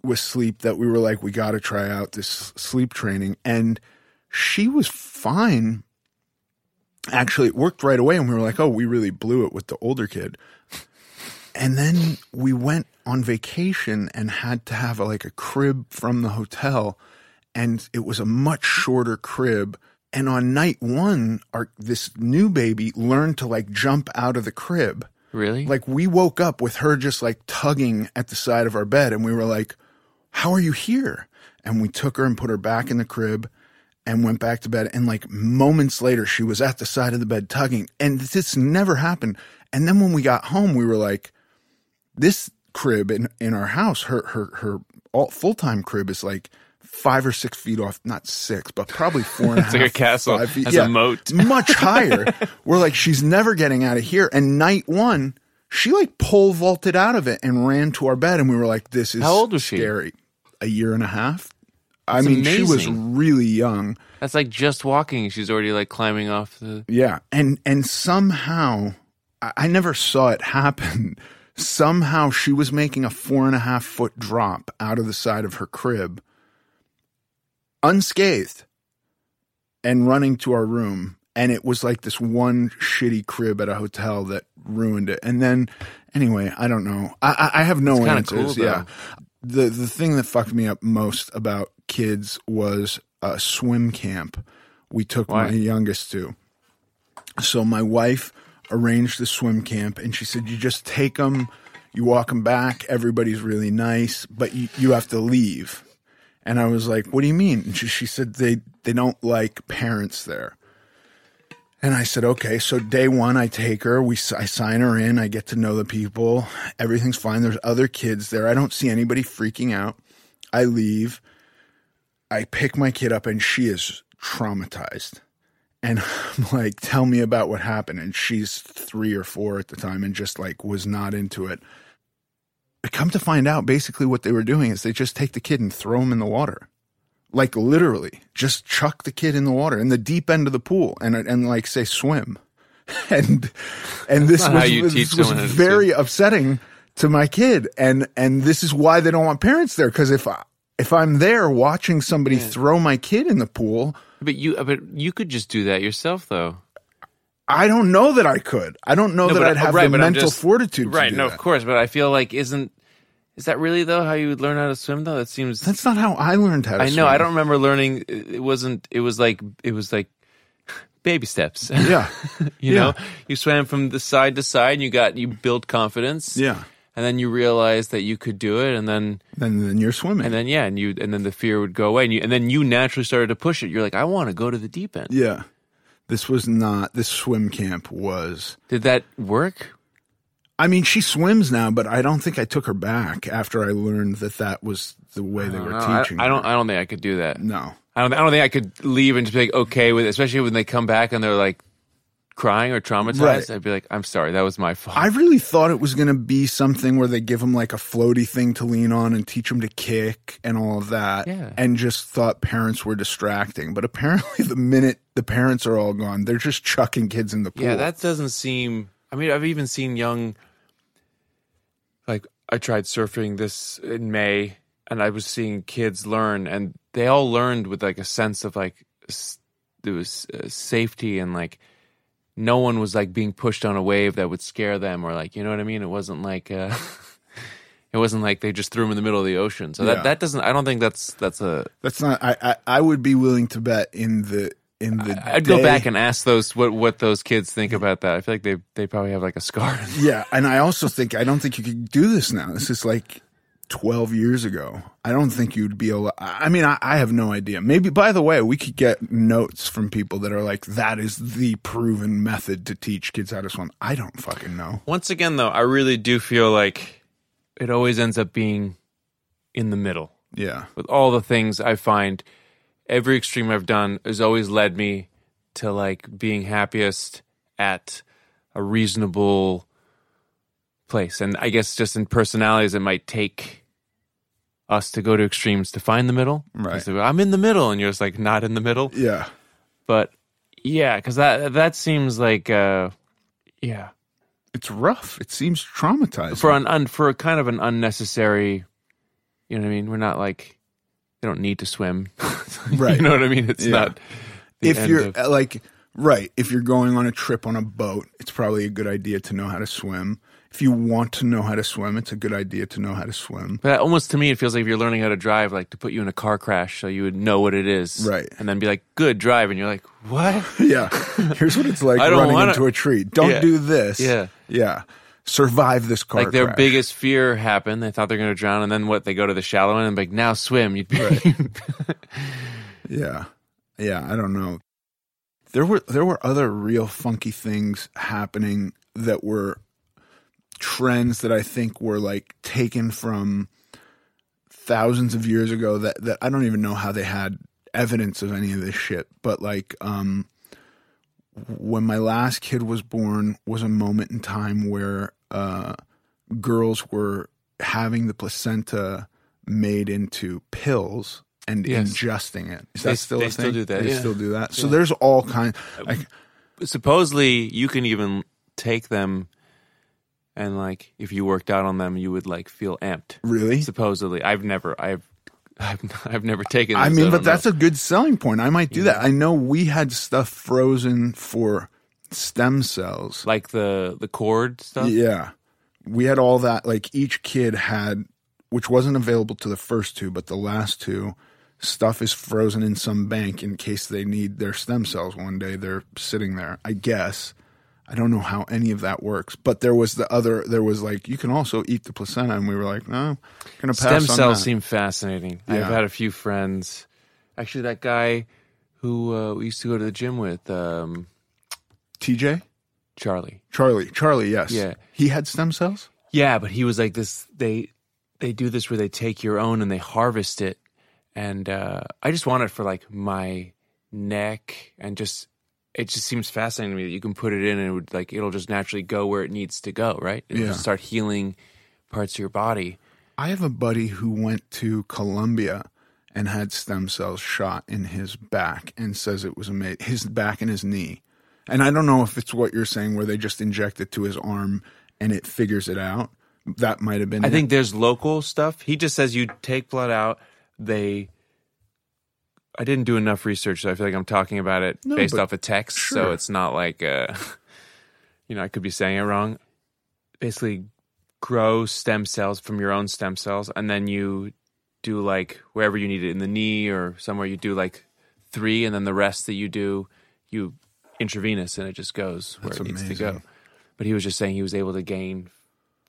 with sleep that we were like, we got to try out this sleep training. And she was fine. Actually, it worked right away. And we were like, oh, we really blew it with the older kid. And then we went on vacation and had to have a, like a crib from the hotel. And it was a much shorter crib. And on night one, our this new baby learned to like jump out of the crib. Really? Like we woke up with her just like tugging at the side of our bed and we were like, How are you here? And we took her and put her back in the crib and went back to bed. And like moments later, she was at the side of the bed tugging. And this never happened. And then when we got home, we were like, This crib in, in our house, her her her all full time crib is like five or six feet off, not six, but probably four and a half. It's like a castle. five feet. Has a moat. much higher. We're like, she's never getting out of here. And night one, she like pole vaulted out of it and ran to our bed, and we were like, "This is How old was she? Scary. A year and a half. I That's mean, she was amazing. really young. That's like just walking. She's already like climbing off the. Yeah, and and somehow I, I never saw it happen. Somehow she was making a four and a half foot drop out of the side of her crib, unscathed, and running to our room. And it was like this one shitty crib at a hotel that ruined it. And then, anyway, I don't know. I, I have no answers. cool, yeah, the the thing that fucked me up most about kids was a swim camp we took Why? my youngest to. So my wife arranged the swim camp, and she said, "You just take them, you walk them back. Everybody's really nice, but you, you have to leave." And I was like, "What do you mean?" And she, she said, "They they don't like parents there." And I said, "Okay." So day one, I take her. We I sign her in. I get to know the people. Everything's fine. There's other kids there. I don't see anybody freaking out. I leave. I pick my kid up, and she is traumatized. And I'm like, tell me about what happened. And she's three or four at the time and just like was not into it. Come to find out, basically what they were doing is they just take the kid and throw him in the water. Like literally, just chuck the kid in the water in the deep end of the pool and and like say swim. And and this was, this was how to very upsetting to my kid. And and this is why they don't want parents there because if I, if I'm there watching somebody throw my kid in the pool, But you, but you could just do that yourself, though. I don't know that I could. I don't know No, that but- I'd have right, the mental just- fortitude to Right? No, that. of course. But I feel like isn't is that really though how you would learn how to swim? Though that seems. That's not how I learned how to I know. swim. I don't remember learning. It wasn't. It was like. It was like baby steps. Yeah. you Yeah. know, you swam from the side to side. And you got you build confidence. Yeah. And then you realized that you could do it, and then Then then you're swimming. and then yeah, and you and then the fear would go away, and you and then you naturally started to push it. You're like, I want to go to the deep end. yeah. This was not this swim camp was Did that work? I mean, she swims now, but I don't think I took her back after I learned that that was the way they were No, I, teaching. I don't. her. I don't think I could do that. no. I don't. I don't think I could leave and just be like, okay with, it, especially when they come back and they're like crying or traumatized, Right. I'd be like, I'm sorry, that was my fault. I really thought it was going to be something where they give him like a floaty thing to lean on and teach him to kick and all of that. Yeah. And just thought parents were distracting. But apparently, the minute the parents are all gone, they're just chucking kids in the pool. Yeah, that doesn't seem. I mean, I've even seen young. Like I tried surfing this in May, and I was seeing kids learn, and they all learned with like a sense of like there was uh, safety and like no one was like being pushed on a wave that would scare them or like you know what I mean. It wasn't like. Uh, It wasn't like they just threw him in the middle of the ocean. So Yeah. that, that doesn't. I don't think that's that's a. That's not. I, I I would be willing to bet in the in the. I'd go back and ask those what what those kids think about that. I feel like they they probably have like a scar. Yeah, and I also think I don't think you could do this now. This is like twelve years ago. I don't think you'd be able. I mean, I, I have no idea. Maybe. By the way, we could get notes from people that are like, "That is the proven method to teach kids how to swim." I don't fucking know. Once again, though, I really do feel like it always ends up being in the middle. Yeah, With all the things I find, every extreme I've done has always led me to like being happiest at a reasonable place. And I guess just in personalities, it might take us to go to extremes to find the middle. Right. 'Cause they go, I'm in the middle, and you're just like not in the middle. yeah. But yeah, because that that seems like uh, yeah. It's rough. It seems traumatizing. for an un, for a kind of an unnecessary you know what I mean? We're not like they don't need to swim. Right. you know what I mean? It's Yeah. not if you're of- uh, like right, if you're going on a trip on a boat, it's probably a good idea to know how to swim. If you want to know how to swim, it's a good idea to know how to swim. but almost to me it feels like if you're learning how to drive like to put you in a car crash so you would know what it is. Right. And then be like, "Good, drive." And you're like, "What?" Yeah. Here's what it's like running wanna- into a tree. Don't Yeah. do this. Yeah. Yeah. Survive this car like their crash. biggest fear happened. They thought they're going to drown and then what? They go to the shallow end and be like, "Now swim." You'd be Yeah. Yeah, I don't know. There were there were other real funky things happening that were trends that I think were like taken from thousands of years ago that that I don't even know how they had evidence of any of this shit, but like um when my last kid was born was a moment in time where uh girls were having the placenta made into pills and Yes. ingesting it. Is They- that still they still do that, They yeah. still do that. So there's all kinds. Uh, like, supposedly you can even take them and like if you worked out on them you would like feel amped really? supposedly i've never i've i've, I've never taken I mean, so but don't know. that's a good selling point. I might do that. I know we had stuff frozen for stem cells. like the the cord stuff Yeah. We had all that. Like each kid had, which wasn't available to the first two, but the last two, stuff is frozen in some bank in case they need their stem cells one day. They're sitting there, I guess. I don't know how any of that works, but there was the other. There was like you can also eat the placenta, and we were like, no, gonna pass stem on cells that. seem fascinating i've had a few friends actually that guy who uh, we used to go to the gym with um TJ, charlie Charlie, Charlie, yes, Yeah. he had stem cells. Yeah, but he was like this. They they do this where they take your own and they harvest it, and uh, I just want it for like my neck and just it just seems fascinating to me that you can put it in and it would like it'll just naturally go where it needs to go, right? It'll Yeah. just start healing parts of your body. I have a buddy who went to Colombia and had stem cells shot in his back and says it was amazing. His back and his knee. And I don't know if it's what you're saying where they just inject it to his arm and it figures it out. That might have been I it. think there's local stuff. He just says you take blood out. They. I didn't do enough research, so I feel like I'm talking about it No, based off a text. So it's not like, uh, you know, I could be saying it wrong. Basically, grow stem cells from your own stem cells, and then you do like wherever you need it in the knee or somewhere. You do like three, and then the rest that you do, you intravenous, and it just goes where That's it needs to go. But he was just saying he was able to gain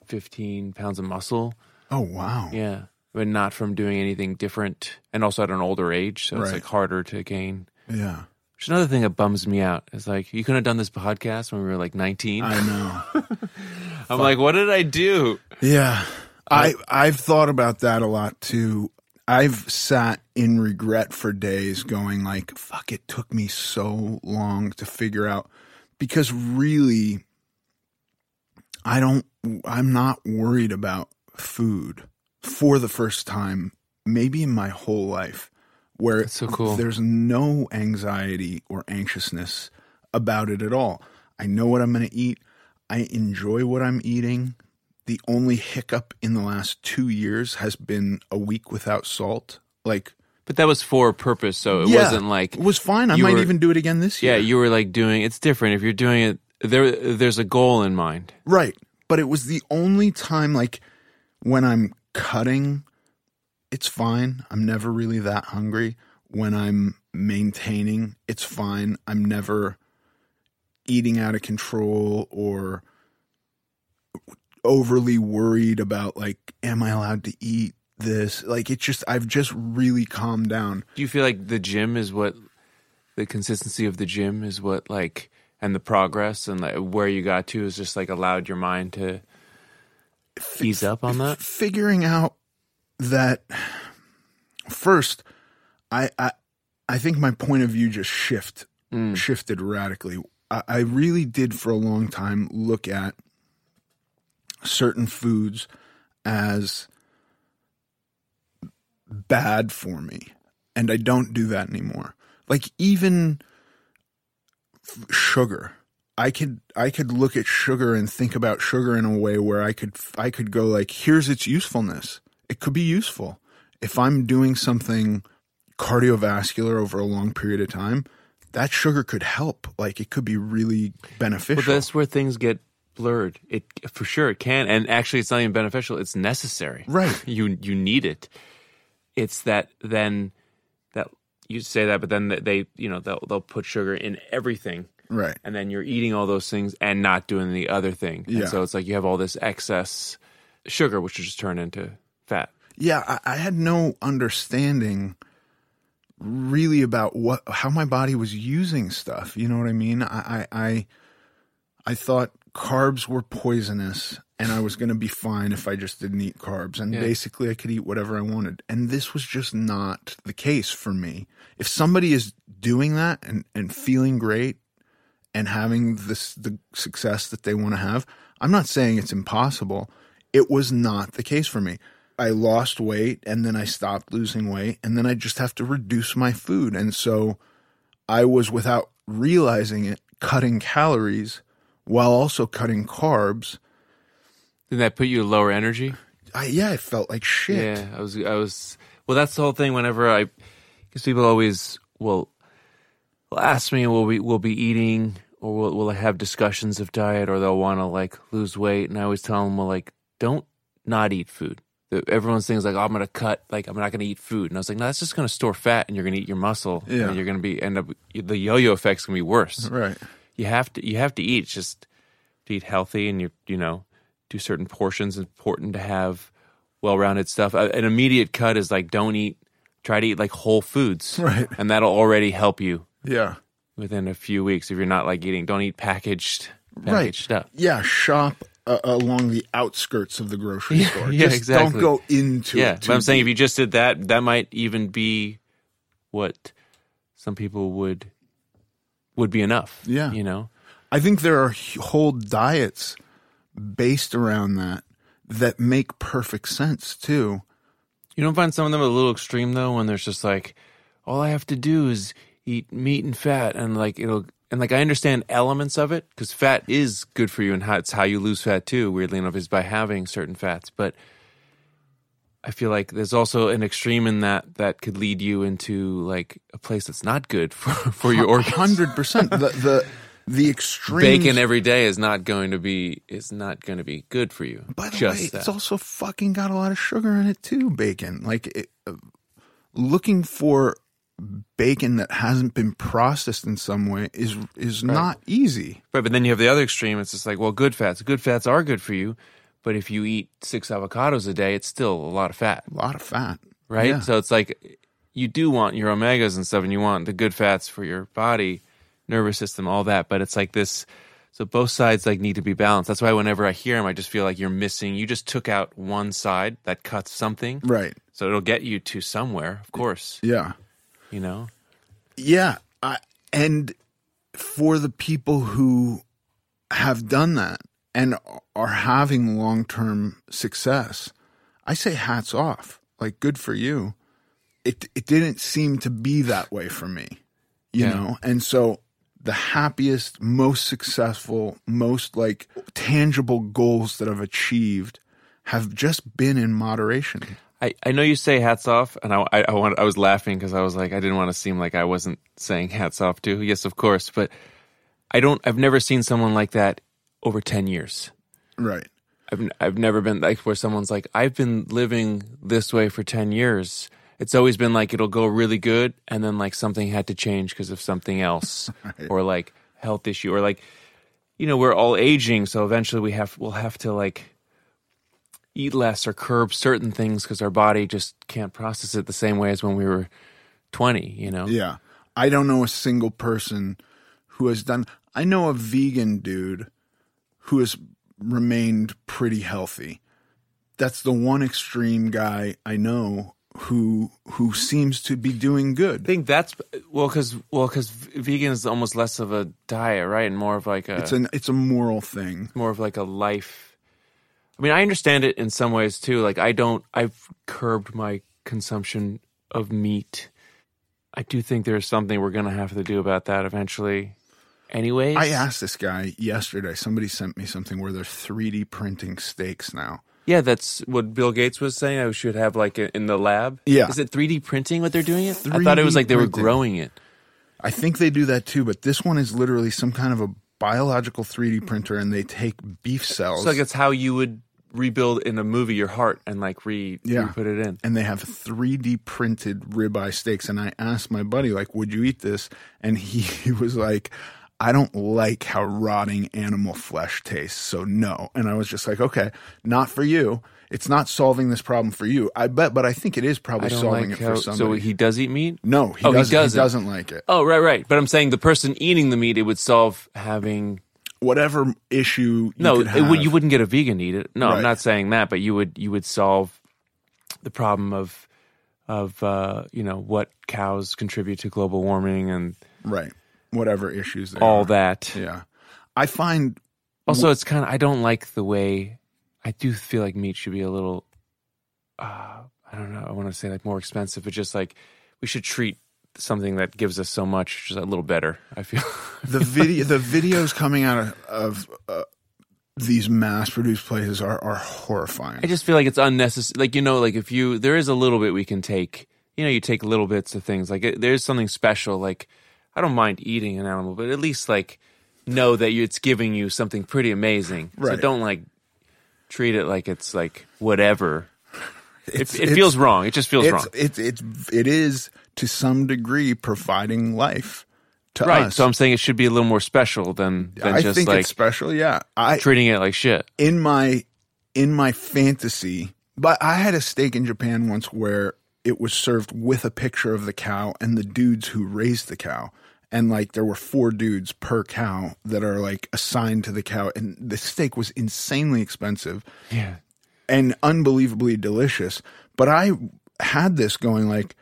15 pounds of muscle. Oh wow. Yeah. But not from doing anything different. And also at an older age. So it's Right. like harder to gain. Yeah. Which another thing that bums me out. Is like, you couldn't have done this podcast when we were like 19. I know. I'm like, what did I do? Yeah. I I've thought about that a lot too. I've sat in regret for days going like, fuck, it took me so long to figure out because really I don't I'm not worried about food for the first time maybe in my whole life where so cool. there's no anxiety or anxiousness about it at all. I know what I'm going to eat. I enjoy what I'm eating. The only hiccup in the last 2 years has been a week without salt. Like But that was for a purpose, so it yeah, wasn't like it was fine. I might were- even do it again this year. yeah, you were like doing it's different if you're doing it there there's a goal in mind. Right. But it was the only time, like, when I'm cutting, it's fine. I'm never really that hungry. When I'm maintaining, it's fine. I'm never eating out of control or overly worried about, like, am I allowed to eat this? Like, it just, I've just really calmed down. Do you feel like the gym is what the consistency of the gym is what like and the progress and like where you got to is just like allowed your mind to ease up on that? figuring out that first I, I i think my point of view just shift mm. shifted radically. I, I really did for a long time look at certain foods as bad for me and i don't do that anymore. Like even f- sugar I could I could look at sugar and think about sugar in a way where I could I could go like here's its usefulness. It could be useful. If I'm doing something cardiovascular over a long period of time, that sugar could help. Like it could be really beneficial. But that's where things get blurred. It for sure it can, and actually, it's not even beneficial. It's necessary. Right. You you need it. It's that then that you say that, but then they you know they'll they'll put sugar in everything, right. and then you're eating all those things and not doing the other thing. Yeah. And so it's like you have all this excess sugar, which will just turn into fat. Yeah, I, I had no understanding really about what how my body was using stuff. You know what I mean? I I I, I thought carbs were poisonous and I was going to be fine if I just didn't eat carbs and Yeah. basically I could eat whatever I wanted. And this was just not the case for me. If somebody is doing that and and feeling great and having this the success that they want to have, I'm not saying it's impossible. It was not the case for me. I lost weight and then I stopped losing weight and then I just have to reduce my food. And so I was without realizing it cutting calories while also cutting carbs. Did that put you to lower energy? I yeah, I felt like shit. Yeah, I was. I was. Well, that's the whole thing. Whenever I, because people always will, will ask me, will we will be eating, or will will I have discussions of diet, or they'll want to like lose weight, and I always tell them, well, like, don't not eat food. Everyone's things like, oh, I'm gonna cut, like I'm not gonna eat food, and I was like, no, that's just gonna store fat, and you're gonna eat your muscle, Yeah. and you're gonna be end up the yo-yo effect's gonna be worse. Right. You have to you have to eat. It's just to eat healthy, and you you know do certain portions. It's important to have well-rounded stuff. An immediate cut is like don't eat. Try to eat like whole foods, Right. And that'll already help you Yeah. Within a few weeks if you're not like eating. Don't eat packaged packaged Right. stuff. Yeah, shop uh, along the outskirts of the grocery store. yeah, Just exactly. Don't go into Yeah, it. but I'm saying if you just did that, that might even be what some people would would be enough. Yeah. you know. I think there are whole diets based around that that make perfect sense too. You don't find some of them a little extreme though, when there's just like, all I have to do is eat meat and fat, and like it'll, and like I understand elements of it because fat is good for you, and how it's how you lose fat too. Weirdly enough, is by having certain fats, but I feel like there's also an extreme in that that could lead you into like a place that's not good for for your organs. Hundred percent. The the the extreme Bacon every day is not going to be is not going to be good for you. By the Just way, that. it's also fucking got a lot of sugar in it too. Bacon, like it, uh, looking for bacon that hasn't been processed in some way is is not easy. Right, but then you have the other extreme. It's just like, well, good fats. Good fats are good for you, but if you eat six avocados a day, it's still a lot of fat, A lot of fat, right? Yeah. So it's like you do want your omegas and stuff, and you want the good fats for your body, nervous system, all that. But it's like this. So both sides like need to be balanced. That's why whenever I hear them, I just feel like you're missing. You just took out one side that cuts something, right? so it'll get you to somewhere, of course. Yeah. You know, Yeah, I, and for the people who have done that and are having long term success, I say hats off. Like, good for you. It it didn't seem to be that way for me, you Yeah. know. And so, the happiest, most successful, most like tangible goals that I've achieved have just been in moderation. I, I know you say hats off, and I I, I, want, I was laughing because I was like I didn't want to seem like I wasn't saying hats off to. Yes, of course, but I don't. I've never seen someone like that over ten years. Right. I've I've never been like where someone's like I've been living this way for ten years. It's always been like it'll go really good, and then like something had to change because of something else, or like health issue, or like you know we're all aging, so eventually we have we'll have to like eat less or curb certain things because our body just can't process it the same way as when we were twenty. You know, Yeah. I don't know a single person who has done I know a vegan dude who has remained pretty healthy. That's the one extreme guy I know who who seems to be doing good. I think that's well because well because vegan is almost less of a diet, right, and more of like a It's an it's a moral thing. more of like a life. I mean, I understand it in some ways too. Like, I don't, I've curbed my consumption of meat. I do think there's something we're going to have to do about that eventually. Anyways, I asked this guy yesterday. Somebody sent me something where they're 3D printing steaks now. yeah, that's what Bill Gates was saying. I should have like in the lab. Yeah. is it 3D printing what they're doing it? I thought it was like they were growing it. I think they do that too, but this one is literally some kind of a biological 3D printer and they take beef cells. So like it's how you would rebuild in a movie your heart and like re, Yeah. put it in. and they have 3D printed ribeye steaks. And I asked my buddy, like, would you eat this? And he, he was like, I don't like how rotting animal flesh tastes. So no. And I was just like, okay, not for you. It's not solving this problem for you. I bet, but I think it is probably solving like it how. for somebody. So he does eat meat. no, he, Oh, doesn't, he doesn't. doesn't like it. Oh, right, right. But I'm saying the person eating the meat, it would solve having Whatever issue you no, could it would, you wouldn't get a vegan eat it. No, Right. I'm not saying that, but you would you would solve the problem of of uh, you know what cows contribute to global warming and right. Whatever issues all are. that. Yeah. I find Also, it's kind of I don't like the way I do feel like meat should be a little. Uh, I don't know. I want to say like more expensive, but just like we should treat something that gives us so much just a little better. I feel. the video the videos coming out of, of uh, these mass produced places are, are horrifying. I just feel like it's unnecessary. Like you know, like if you there is a little bit we can take. You know, you take little bits of things. Like it, there's something special. Like I don't mind eating an animal, but at least like know that you, it's giving you something pretty amazing. So Right. don't like treat it like it's like whatever. It's- it it it's- feels wrong. It just feels wrong. It's it's it is to some degree providing life to Right. us. So I'm saying it should be a little more special than than I just think like it's special. Yeah, I treating it like shit. in my in my fantasy, but I had a steak in Japan once where it was served with a picture of the cow and the dudes who raised the cow. And like there were four dudes per cow that are like assigned to the cow, and the steak was insanely expensive. Yeah. and unbelievably delicious. But I had this going like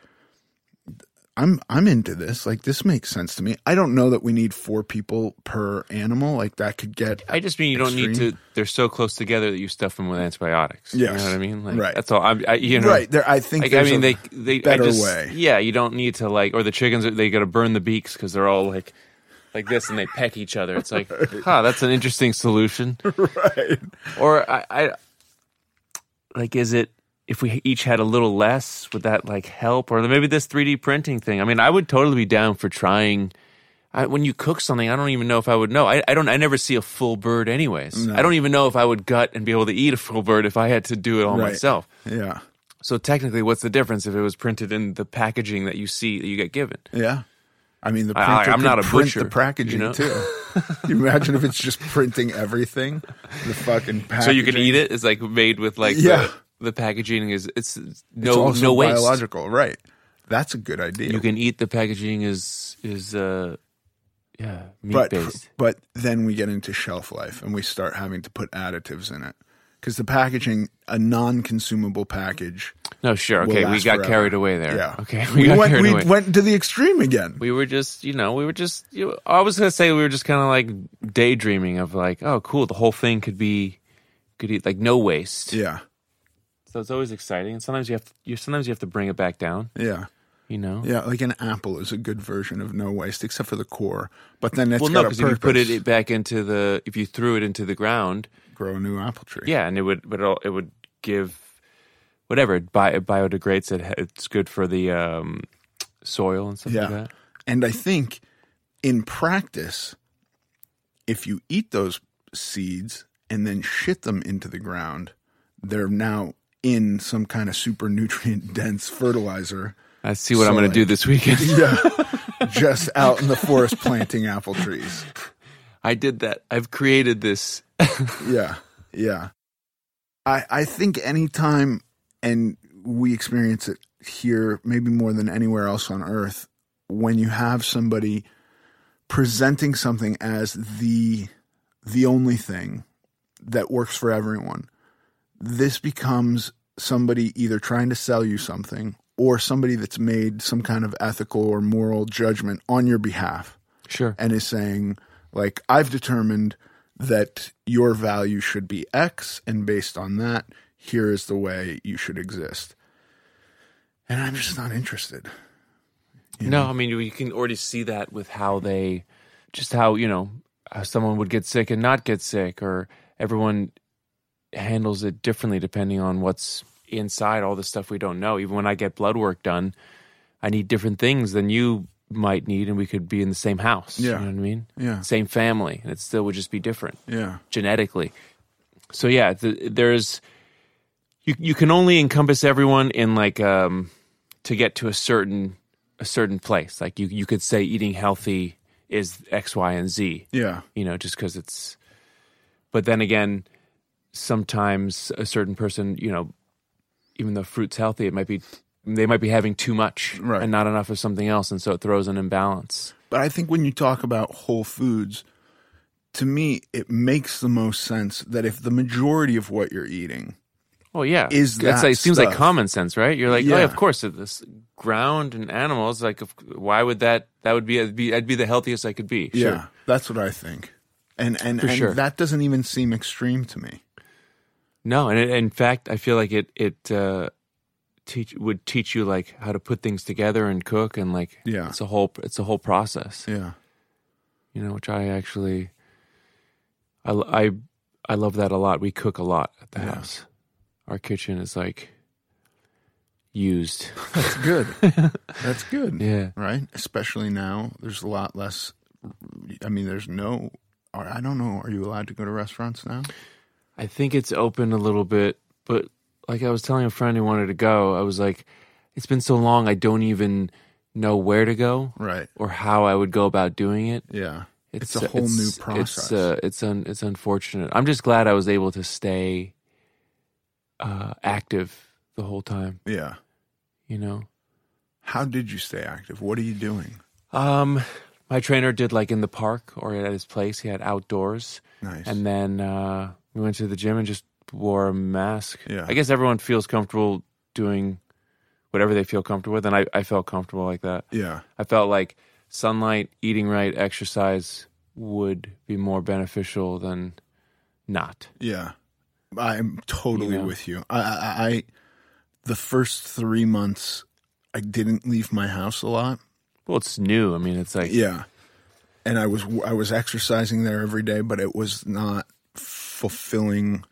I'm I'm into this. Like this makes sense to me. I don't know that we need four people per animal. Like that could get I just mean you don't need to. They're so close together that you stuff them with antibiotics. you know what I mean. Like, Right. That's all. I'm, I, you know, right there. I think Like, I mean, a they they better I just, way. Yeah, you don't need to like, or the chickens they got to burn the beaks because they're all like like this and they peck each other. It's like, huh, that's an interesting solution. right. Or I, I like, is it if we each had a little less, would that like help? Or maybe this 3D printing thing. I mean, I would totally be down for trying. I, when you cook something, I don't even know if I would know. I, I don't. I never see a full bird, anyways. I don't even know if I would gut and be able to eat a full bird if I had to do it all Right. myself. Yeah. So technically, what's the difference if it was printed in the packaging that you see that you get given? Yeah. I mean, the I- printer I'm not a print butcher, the packaging you know? too. you imagine if it's just printing everything, the fucking packaging. So you can eat it. It's like made with like Yeah. the, the packaging is it's It's no also no waste. biological, right? That's a good idea. You can eat the packaging is is uh yeah meat but based. but then we get into shelf life and we start having to put additives in it because the packaging, a non-consumable package, No, sure. Okay, we got forever. carried away there. Yeah. Okay, We, got went we away. went to the extreme again. we were just, you know, we were just. You know, I was gonna say we were just kind of like daydreaming of like, oh, cool, the whole thing could be, could eat like no waste. yeah. So it's always exciting, and sometimes you have to, you sometimes you have to bring it back down. Yeah. You know. Yeah, like an apple is a good version of no waste, except for the core. But then it's Well, no, a because if you put it back into the, if you threw it into the ground, grow a new apple tree. yeah, and it would, but it would give whatever it, bio, it biodegrades. It it's good for the um, soil and stuff like Yeah. that. And I think in practice, if you eat those seeds and then shit them into the ground, they're now in some kind of super nutrient dense fertilizer. I see what I'm So, going to do this weekend. Yeah. just out in the forest planting apple trees. I did that. I've created this. Yeah. Yeah. I I think anytime and we experience it here maybe more than anywhere else on earth when you have somebody presenting something as the the only thing that works for everyone this becomes somebody either trying to sell you something or somebody that's made some kind of ethical or moral judgment on your behalf Sure. and is saying like I've determined that your value should be X and based on that here is the way you should exist. And I'm just not interested. No, I mean you can already see that with how they, just how you know, how someone would get sick and not get sick, or everyone handles it differently depending on what's inside all the stuff we don't know. Even when I get blood work done, I need different things than you might need, and we could be in the same house. Yeah. you know what I mean. Yeah. Same family, and it still would just be different. Yeah. genetically. So yeah, th there's you you can only encompass everyone in like um to get to a certain a certain place. Like you you could say eating healthy is X, Y, and Z. Yeah. You know, just because it's. But then again, sometimes a certain person, you know, even though fruit's healthy, it might be they might be having too much Right. and not enough of something else, and so it throws an imbalance. But I think when you talk about whole foods, to me, it makes the most sense that if the majority of what you're eating Oh yeah, Is that like, seems like common sense, right? You're like, oh, Yeah. yeah, of course, this ground and animals. Like, why would that? That would be, I'd be, I'd be the healthiest I could be. Sure. Yeah, that's what I think. And and, For and sure. that doesn't even seem extreme to me. No, and it, in fact, I feel like it it uh, teach would teach you like how to put things together and cook and like Yeah. it's a whole it's a whole process. Yeah. You know, which I actually I I I love that a lot. We cook a lot at the Yeah. house. Our kitchen is like used. That's good. that's good. Yeah. Right? Especially now, there's a lot less I mean, there's no I don't know, are you allowed to go to restaurants now? I think it's open a little bit, but like I was telling a friend who wanted to go, I was like, it's been so long, I don't even know where to go Right. or how I would go about doing it. Yeah. It's a whole new process. It's uh, it's un, it's unfortunate. I'm just glad I was able to stay uh, active the whole time. Yeah. You know, How did you stay active? What are you doing? um, my trainer did like in the park or at his place. He had outdoors, Nice. and then uh, we went to the gym and just wore a mask. Yeah. I guess everyone feels comfortable doing whatever they feel comfortable with, and I, I felt comfortable like that. yeah. I felt like sunlight, eating right, exercise would be more beneficial than not. Yeah, I'm totally You know? with you. I, I, I, the first three months, I didn't leave my house a lot. Well, it's new. I mean, it's like Yeah, and I was I was exercising there every day, but it was not fulfilling.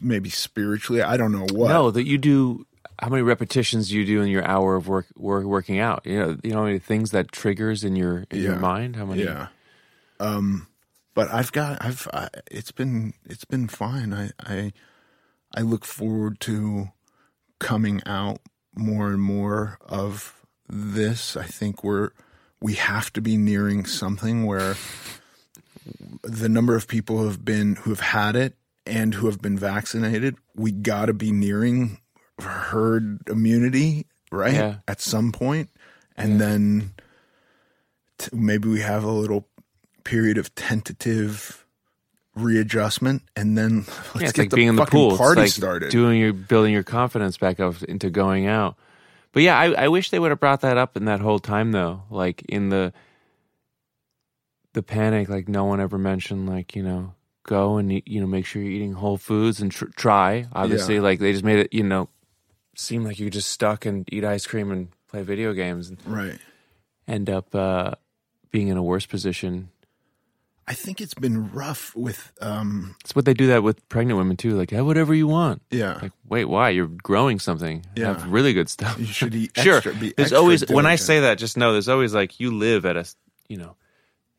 Maybe spiritually, I don't know what. no that you do. How many repetitions do you do in your hour of work, work working out? You know, you know how many things that triggers in your in your mind. How many? Yeah. Um, but I've got I've I, it's been it's been fine. I I I look forward to coming out more and more of this. I think we're we have to be nearing something where the number of people who have been who have had it and who have been vaccinated, we got to be nearing herd immunity, right? Yeah. At some point. And then t- maybe we have a little period of tentative readjustment, and then let's yeah, it's get like the being in the pool. party it's like started. Doing your building your confidence back up into going out. But yeah, I, I wish they would have brought that up in that whole time though. Like in the the panic, like no one ever mentioned like you know go and eat, you know make sure you're eating whole foods and tr- try. Obviously, like they just made it you know seem like you're just stuck and eat ice cream and play video games and right. end up uh, being in a worse position. I think it's been rough with um It's what they do that with pregnant women too. Like have whatever you want. yeah. Like, wait, why? You're growing something. Yeah. Have really good stuff. you should eat sure. extra, be there's always when I say that, just know there's always like you live at a you know,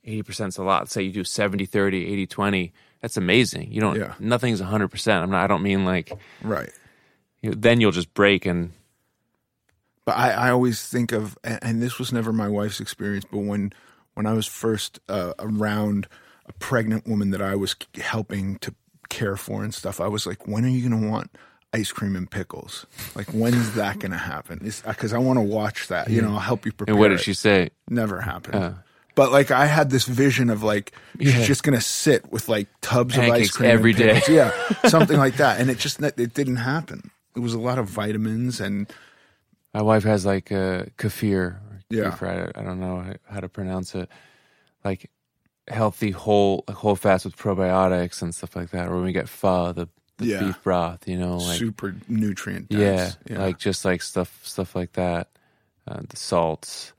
eighty percent's a lot. Say you do 70, 30, 80, 20. That's amazing. You don't Yeah. nothing's hundred percent. I'm not I don't mean like right. you know, then you'll just break and But I, I always think of, and this was never my wife's experience, but when when I was first uh, around a pregnant woman that I was helping to care for and stuff, I was like, when are you going to want ice cream and pickles? Like, when's that going to happen? Because I want to watch that. You know, I'll help you prepare. and what did she say? Never happened. Uh. But like I had this vision of like Yeah. she's just gonna sit with like tubs of ice cream every day. yeah, something like that, and it just it didn't happen. It was a lot of vitamins and My wife has like a kefir. Yeah. kefir, I, don't know how to pronounce it. Like healthy whole like whole fats with probiotics and stuff like that. Or when we get pho, the, the Yeah. beef broth, you know, like super nutrient yeah, dense. like just like stuff stuff like that. Uh, the salts.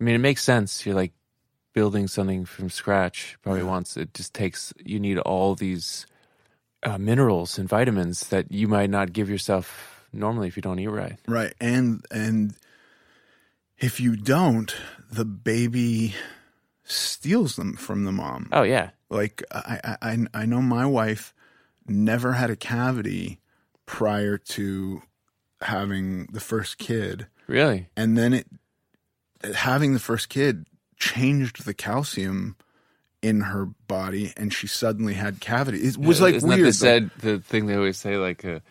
I mean, it makes sense. You're like building something from scratch. Probably wants it just takes. You need all these uh, minerals and vitamins that you might not give yourself normally if you don't eat right. right, and and if you don't, the baby steals them from the mom. Oh yeah, Like I, I, I- I know my wife never had a cavity prior to having the first kid, really. and then it having the first kid changed the calcium in her body, and she suddenly had cavity. It was like Isn't weird. That the said the thing they always say, like a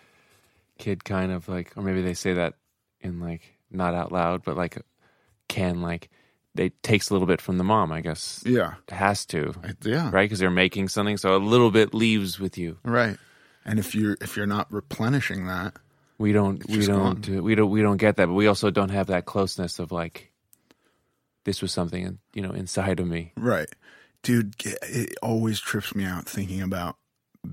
kid kind of like, or maybe they say that in like not out loud, but like can like it takes a little bit from the mom. I guess yeah, it has to, yeah, right? Because they're making something, so a little bit leaves with you. right. And if you're if you're not replenishing that, We don't, we don't, do, we don't, we don't get that, but we also don't have that closeness of like this was something you know inside of me. Right. Dude, it always trips me out thinking about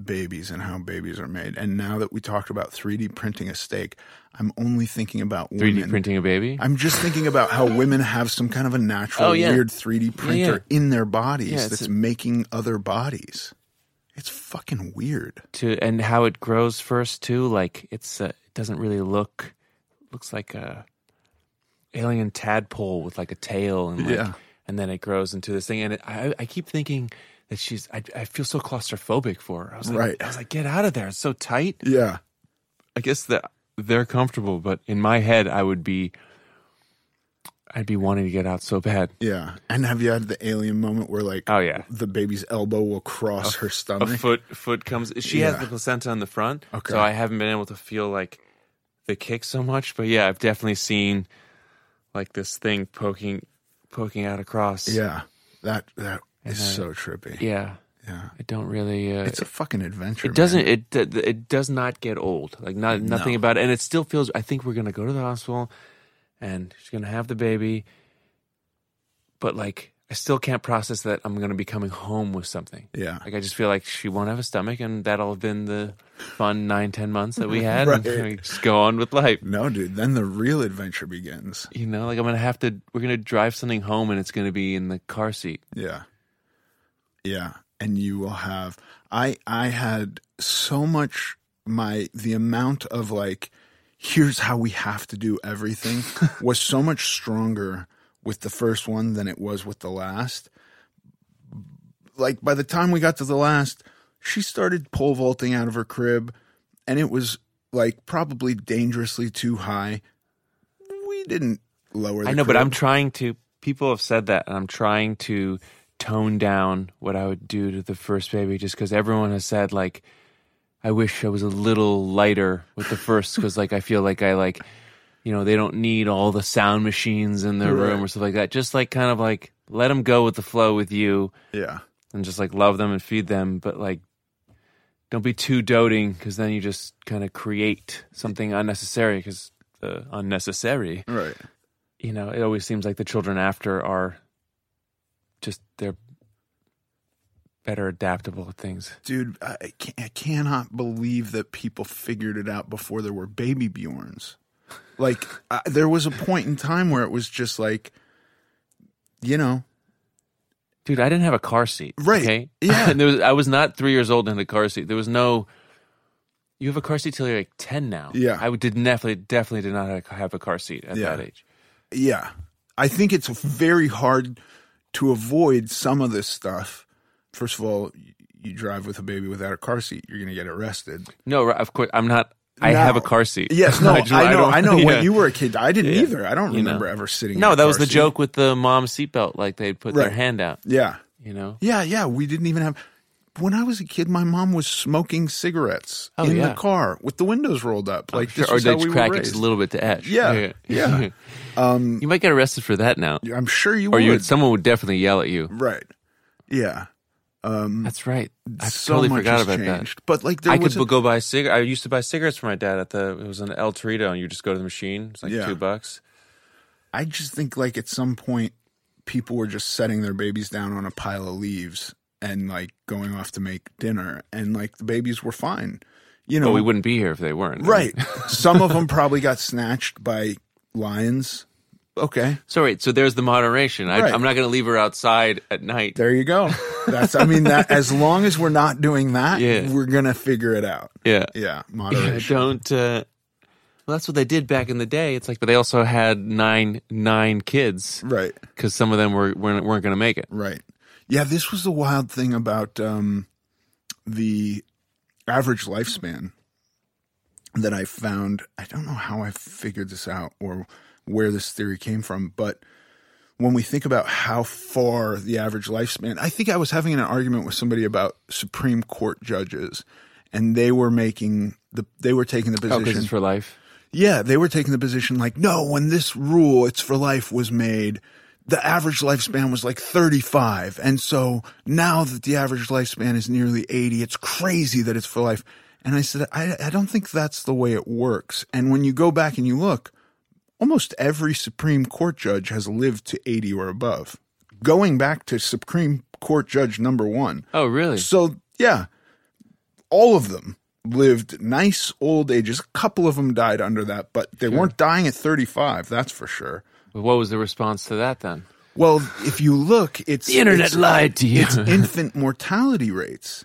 babies and how babies are made. And now that we talked about 3D printing a steak, I'm only thinking about 3D women. printing a baby. I'm just thinking about how women have some kind of a natural, Oh, yeah. weird 3D printer in their bodies Yeah, that's a- making other bodies. It's fucking weird. to and how it grows first too like it's uh, it doesn't really look looks like a alien tadpole with like a tail and like, Yeah. and then it grows into this thing and it, I I keep thinking that she's I, I feel so claustrophobic for her. I was like Right. I was like get out of there it's so tight Yeah. I guess that they're comfortable but in my head I would be I'd be wanting to get out so bad Yeah. And have you had the alien moment where like oh yeah the baby's elbow will cross her stomach. a foot foot comes she has the placenta in the front Okay. so i haven't been able to feel like the kick so much but yeah i've definitely seen like this thing poking poking out across yeah. That that is then- so trippy. yeah Yeah. i don't really uh, It's a fucking adventure. it doesn't man. it it does not get old like not nothing No. about it and it still feels i think we're gonna go to the hospital and she's gonna have the baby but like i still can't process that i'm gonna be coming home with something Yeah. Like I just feel like she won't have a stomach, and that'll have been the fun nine ten months that we had. Right. And we just go on with life. No, dude. Then the real adventure begins. You know, like I'm gonna have to. We're gonna drive something home, and it's gonna be in the car seat. Yeah. Yeah. And you will have I I had so much my the amount of like here's how we have to do everything was so much stronger with the first one than it was with the last. Like by the time we got to the last, she started pole vaulting out of her crib and it was like probably dangerously too high. We didn't lower the I know, but. I'm trying to. People have said that, and I'm trying to tone down what I would do to the first baby, just because everyone has said like, I wish I was a little lighter with the first, because like I feel like I like, you know, they don't need all the sound machines in their room or stuff like that. Just like kind of like let them go with the flow with you. Yeah. and just like love them and feed them, but like don't be too doting because then you just kind of create something unnecessary because uh, unnecessary. Right. You know, it always seems like the children after are just they're better adaptable at things. Dude, I, I cannot believe that people figured it out before there were baby Bjorns. Like, I, there was a point in time where it was just like, you know, Dude, I didn't have a car seat. Right. Okay. Yeah. and there was I was not three years old in a car seat. There was no. You have a car seat till you're like ten now. Yeah. I did definitely definitely did not have- have a car seat at Yeah. that age. yeah. I think it's very hard to avoid some of this stuff. First of all, you drive with a baby without a car seat, you're going to get arrested. No, of course I'm not. I No. have a car seat. Yes, no, I, just- know. don't- I know. yeah. When you were a kid, I didn't Yeah. either. I don't You know. remember ever sitting. in No, that was the seat. joke with the mom seatbelt. Like they'd put their hand out. Yeah, You know. yeah, yeah. We didn't even have. When I was a kid, my mom was smoking cigarettes Oh, in yeah. the car with the windows rolled up. Like this or they we crack it just a little bit to etch. Yeah, yeah. Um, you might get arrested for that now, I'm sure you or would. you someone would definitely yell at you. right? Yeah. Um, That's right. I so totally much forgot has about that. changed. But like there I was could a- go buy cig. I used to buy cigarettes for my dad at the. It was an El Torito, and you just go to the machine. It's like Yeah. two bucks. I just think like at some point people were just setting their babies down on a pile of leaves and like going off to make dinner and like the babies were fine. You know, But we wouldn't be here if they weren't. right. some of them probably got snatched by lions. Okay. So wait. So there's the moderation. I, Right. I'm not going to leave her outside at night. There you go. That's I mean that as long as we're not doing that, Yeah. we're going to figure it out. yeah. Yeah, Yeah. moderation. Don't. Uh, well, that's what they did back in the day. It's like, but they also had nine nine kids right. because some of them were weren't, weren't going to make it. Right. Yeah, this was the wild thing about um, the average lifespan that I found. I don't know how I figured this out or where this theory came from, but when we think about how far the average lifespan, I think I was having an argument with somebody about Supreme Court judges, and they were making the they were taking the Oh, position. it's for life. Yeah, they were taking the position like, no, when this rule, it's for life, was made, the average lifespan was like 35. And so now that the average lifespan is nearly 80, it's crazy that it's for life. And I said, I, I don't think that's the way it works. And when you go back and you look, almost every Supreme Court judge has lived to 80 or above. Going back to Supreme Court Judge number one. Oh, really? So, yeah, all of them lived nice old ages. A couple of them died under that, but they weren't dying at 35, that's for sure. What was the response to that then? Well, if you look, it's The internet it's- lied to you. It's infant mortality rates.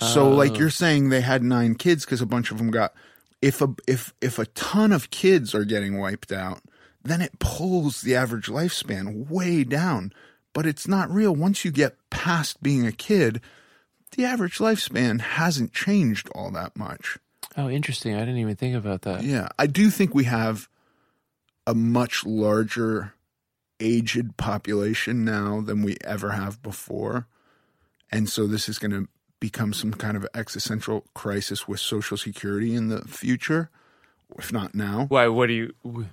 So, like oh. you're saying, they had nine kids because a bunch of them got. If a if if a ton of kids are getting wiped out, then it pulls the average lifespan way down. But it's not real. Once you get past being a kid, the average lifespan hasn't changed all that much. Oh, interesting. I didn't even think about that. Yeah, I do think we have a much larger aged population now than we ever have before. And so this is going to become some kind of existential crisis with Social Security in the future, if not now. Why? What do you?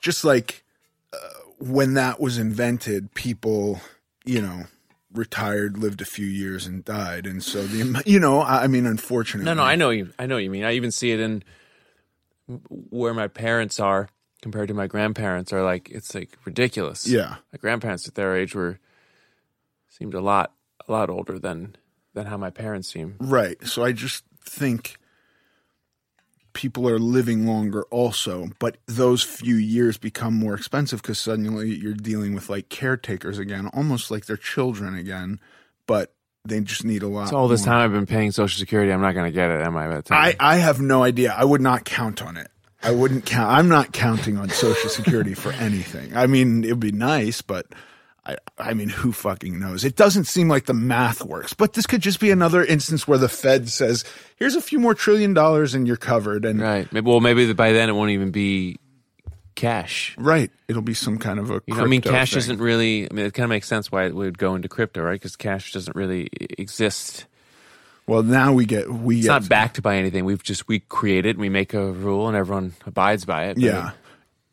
Just like uh, when that was invented, people, you know, retired, lived a few years, and died. And so the, you know, I mean, unfortunately, No, no, I know you. I know what you mean. I even see it in where my parents are compared to my grandparents. Are like it's like ridiculous. yeah, my grandparents at their age were seemed a lot a lot older than than how my parents seem. Right. So I just think people are living longer also, but those few years become more expensive because suddenly you're dealing with like caretakers again, almost like they're children again, but they just need a lot. So all this time I've been paying Social Security, I'm not going to get it, am I? The time? I, I have no idea. I would not count on it. I wouldn't count. I'm not counting on Social Security for anything. I mean, it would be nice, but I, I mean, who fucking knows? It doesn't seem like the math works. But this could just be another instance where the Fed says, "Here's a few more trillion dollars, and you're covered." And right. Maybe, well, maybe by then it won't even be cash. Right, it'll be some kind of a. You know, I mean, cash thing. isn't really. I mean, it kind of makes sense why it would go into crypto, right? Because cash doesn't really exist. Well, now we get we It's get not backed by anything. We've just we create it, we make a rule, and everyone abides by it. Yeah.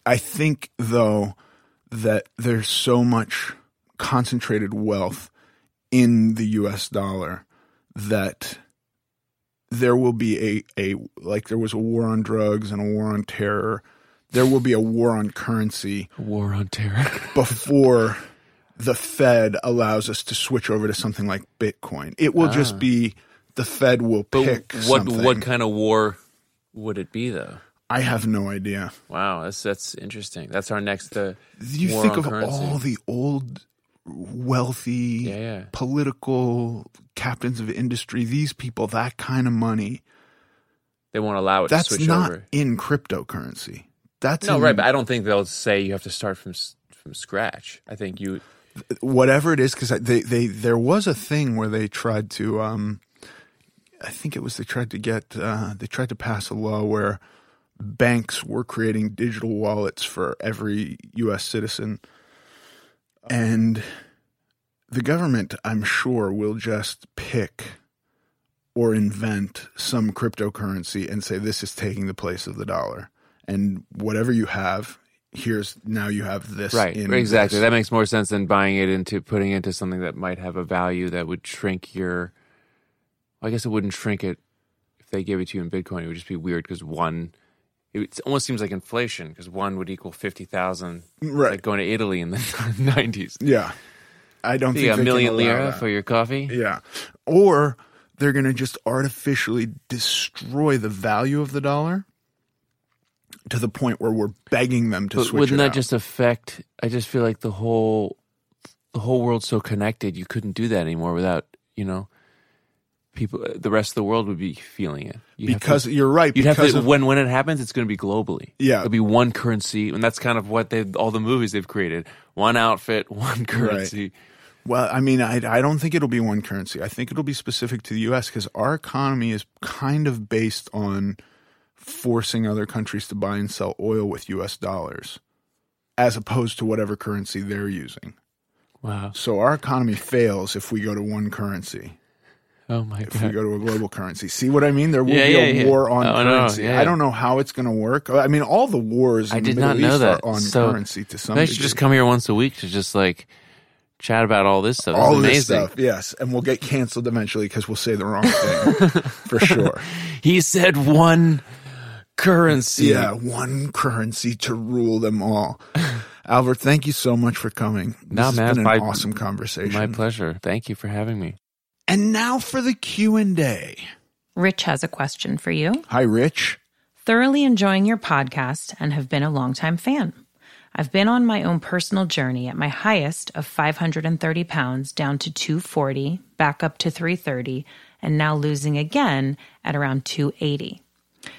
I think though that there's so much concentrated wealth in the US dollar that there will be a, a like there was a war on drugs and a war on terror. There will be a war on currency War on terror. before the Fed allows us to switch over to something like Bitcoin. It will just be the Fed will Ah. But pick what something. what kind of war would it be though? I have no idea. Wow, that's that's interesting. That's our next. Uh, You think of currency. all the old wealthy Yeah, yeah. political captains of industry, these people, that kind of money. They won't allow it That's to switch not over. in cryptocurrency. That's No, in right, but I don't think they'll say you have to start from from scratch. I think you. whatever it is because they they there was a thing where they tried to um i think it was they tried to get uh they tried to pass a law where banks were creating digital wallets for every us citizen and the government i'm sure will just pick or invent some cryptocurrency and say this is taking the place of the dollar and whatever you have here's now you have this Right, exactly. this. That makes more sense than buying it into putting it into something that might have a value that would shrink your. I guess it wouldn't shrink it if they gave it to you in Bitcoin. It would just be weird because one. It almost seems like inflation because one would equal fifty thousand. Right. Like going to Italy in the nineties. Yeah. I don't You think got a million lira that. for your coffee. Yeah. Or they're going to just artificially destroy the value of the dollar to the point where we're begging them to But switch wouldn't it that out. just affect? I just feel like the whole, the whole world's so connected. You couldn't do that anymore without you know, people. The rest of the world would be feeling it You'd have to- because you're right You'd have to of, when when it happens, it's going to be globally. Yeah. it'll be one currency, and that's kind of what they all the movies they've created: one outfit, one currency. well I mean I I don't think it'll be one currency. I think it'll be specific to the US cuz our economy is kind of based on forcing other countries to buy and sell oil with US dollars as opposed to whatever currency they're using. Wow! So our economy fails if we go to one currency. Oh my god. if we go to a global currency. See what I mean? There will Yeah, be yeah, a yeah. war on Oh, no, currency. yeah. I don't know how it's going to work. I mean, all the wars in I the did Middle not know East that. are on So, currency to some They should just come here once a week to just like chat about all this stuff. This all this stuff, yes, and we'll get canceled eventually because we'll say the wrong thing for sure. He said one currency. Yeah, one currency to rule them all. Albert, thank you so much for coming. This No, has man, been an my- awesome conversation. my pleasure. Thank you for having me. And now for the Q and A. Rich has a question for you. Hi, Rich. Thoroughly enjoying your podcast and have been a longtime fan. I've been on my own personal journey at my highest of 530 pounds down to 240, back up to 330, and now losing again at around 280.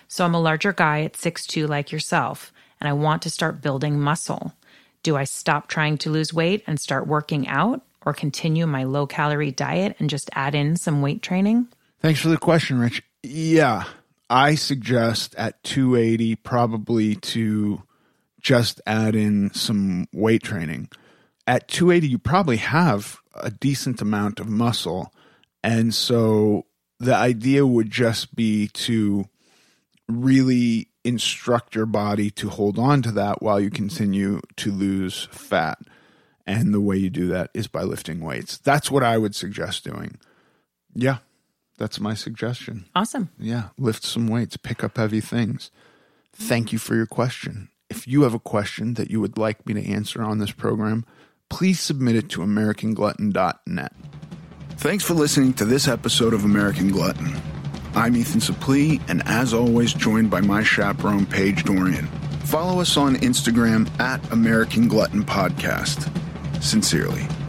So I'm a larger guy at 6'2 like yourself, and I want to start building muscle. Do I stop trying to lose weight and start working out, or continue my low calorie diet and just add in some weight training? Thanks for the question, Rich. Yeah, I suggest at 280 probably to just add in some weight training. At 280, you probably have a decent amount of muscle. And so the idea would just be to really instruct your body to hold on to that while you continue to lose fat. And the way you do that is by lifting weights. That's what I would suggest doing. Yeah, that's my suggestion. Awesome. Yeah, lift some weights, pick up heavy things. Thank you for your question. If you have a question that you would like me to answer on this program, please submit it to AmericanGlutton.net. Thanks for listening to this episode of American Glutton. I'm Ethan Suplee, and as always, joined by my chaperone, Paige Dorian. Follow us on Instagram at American Glutton Podcast. Sincerely.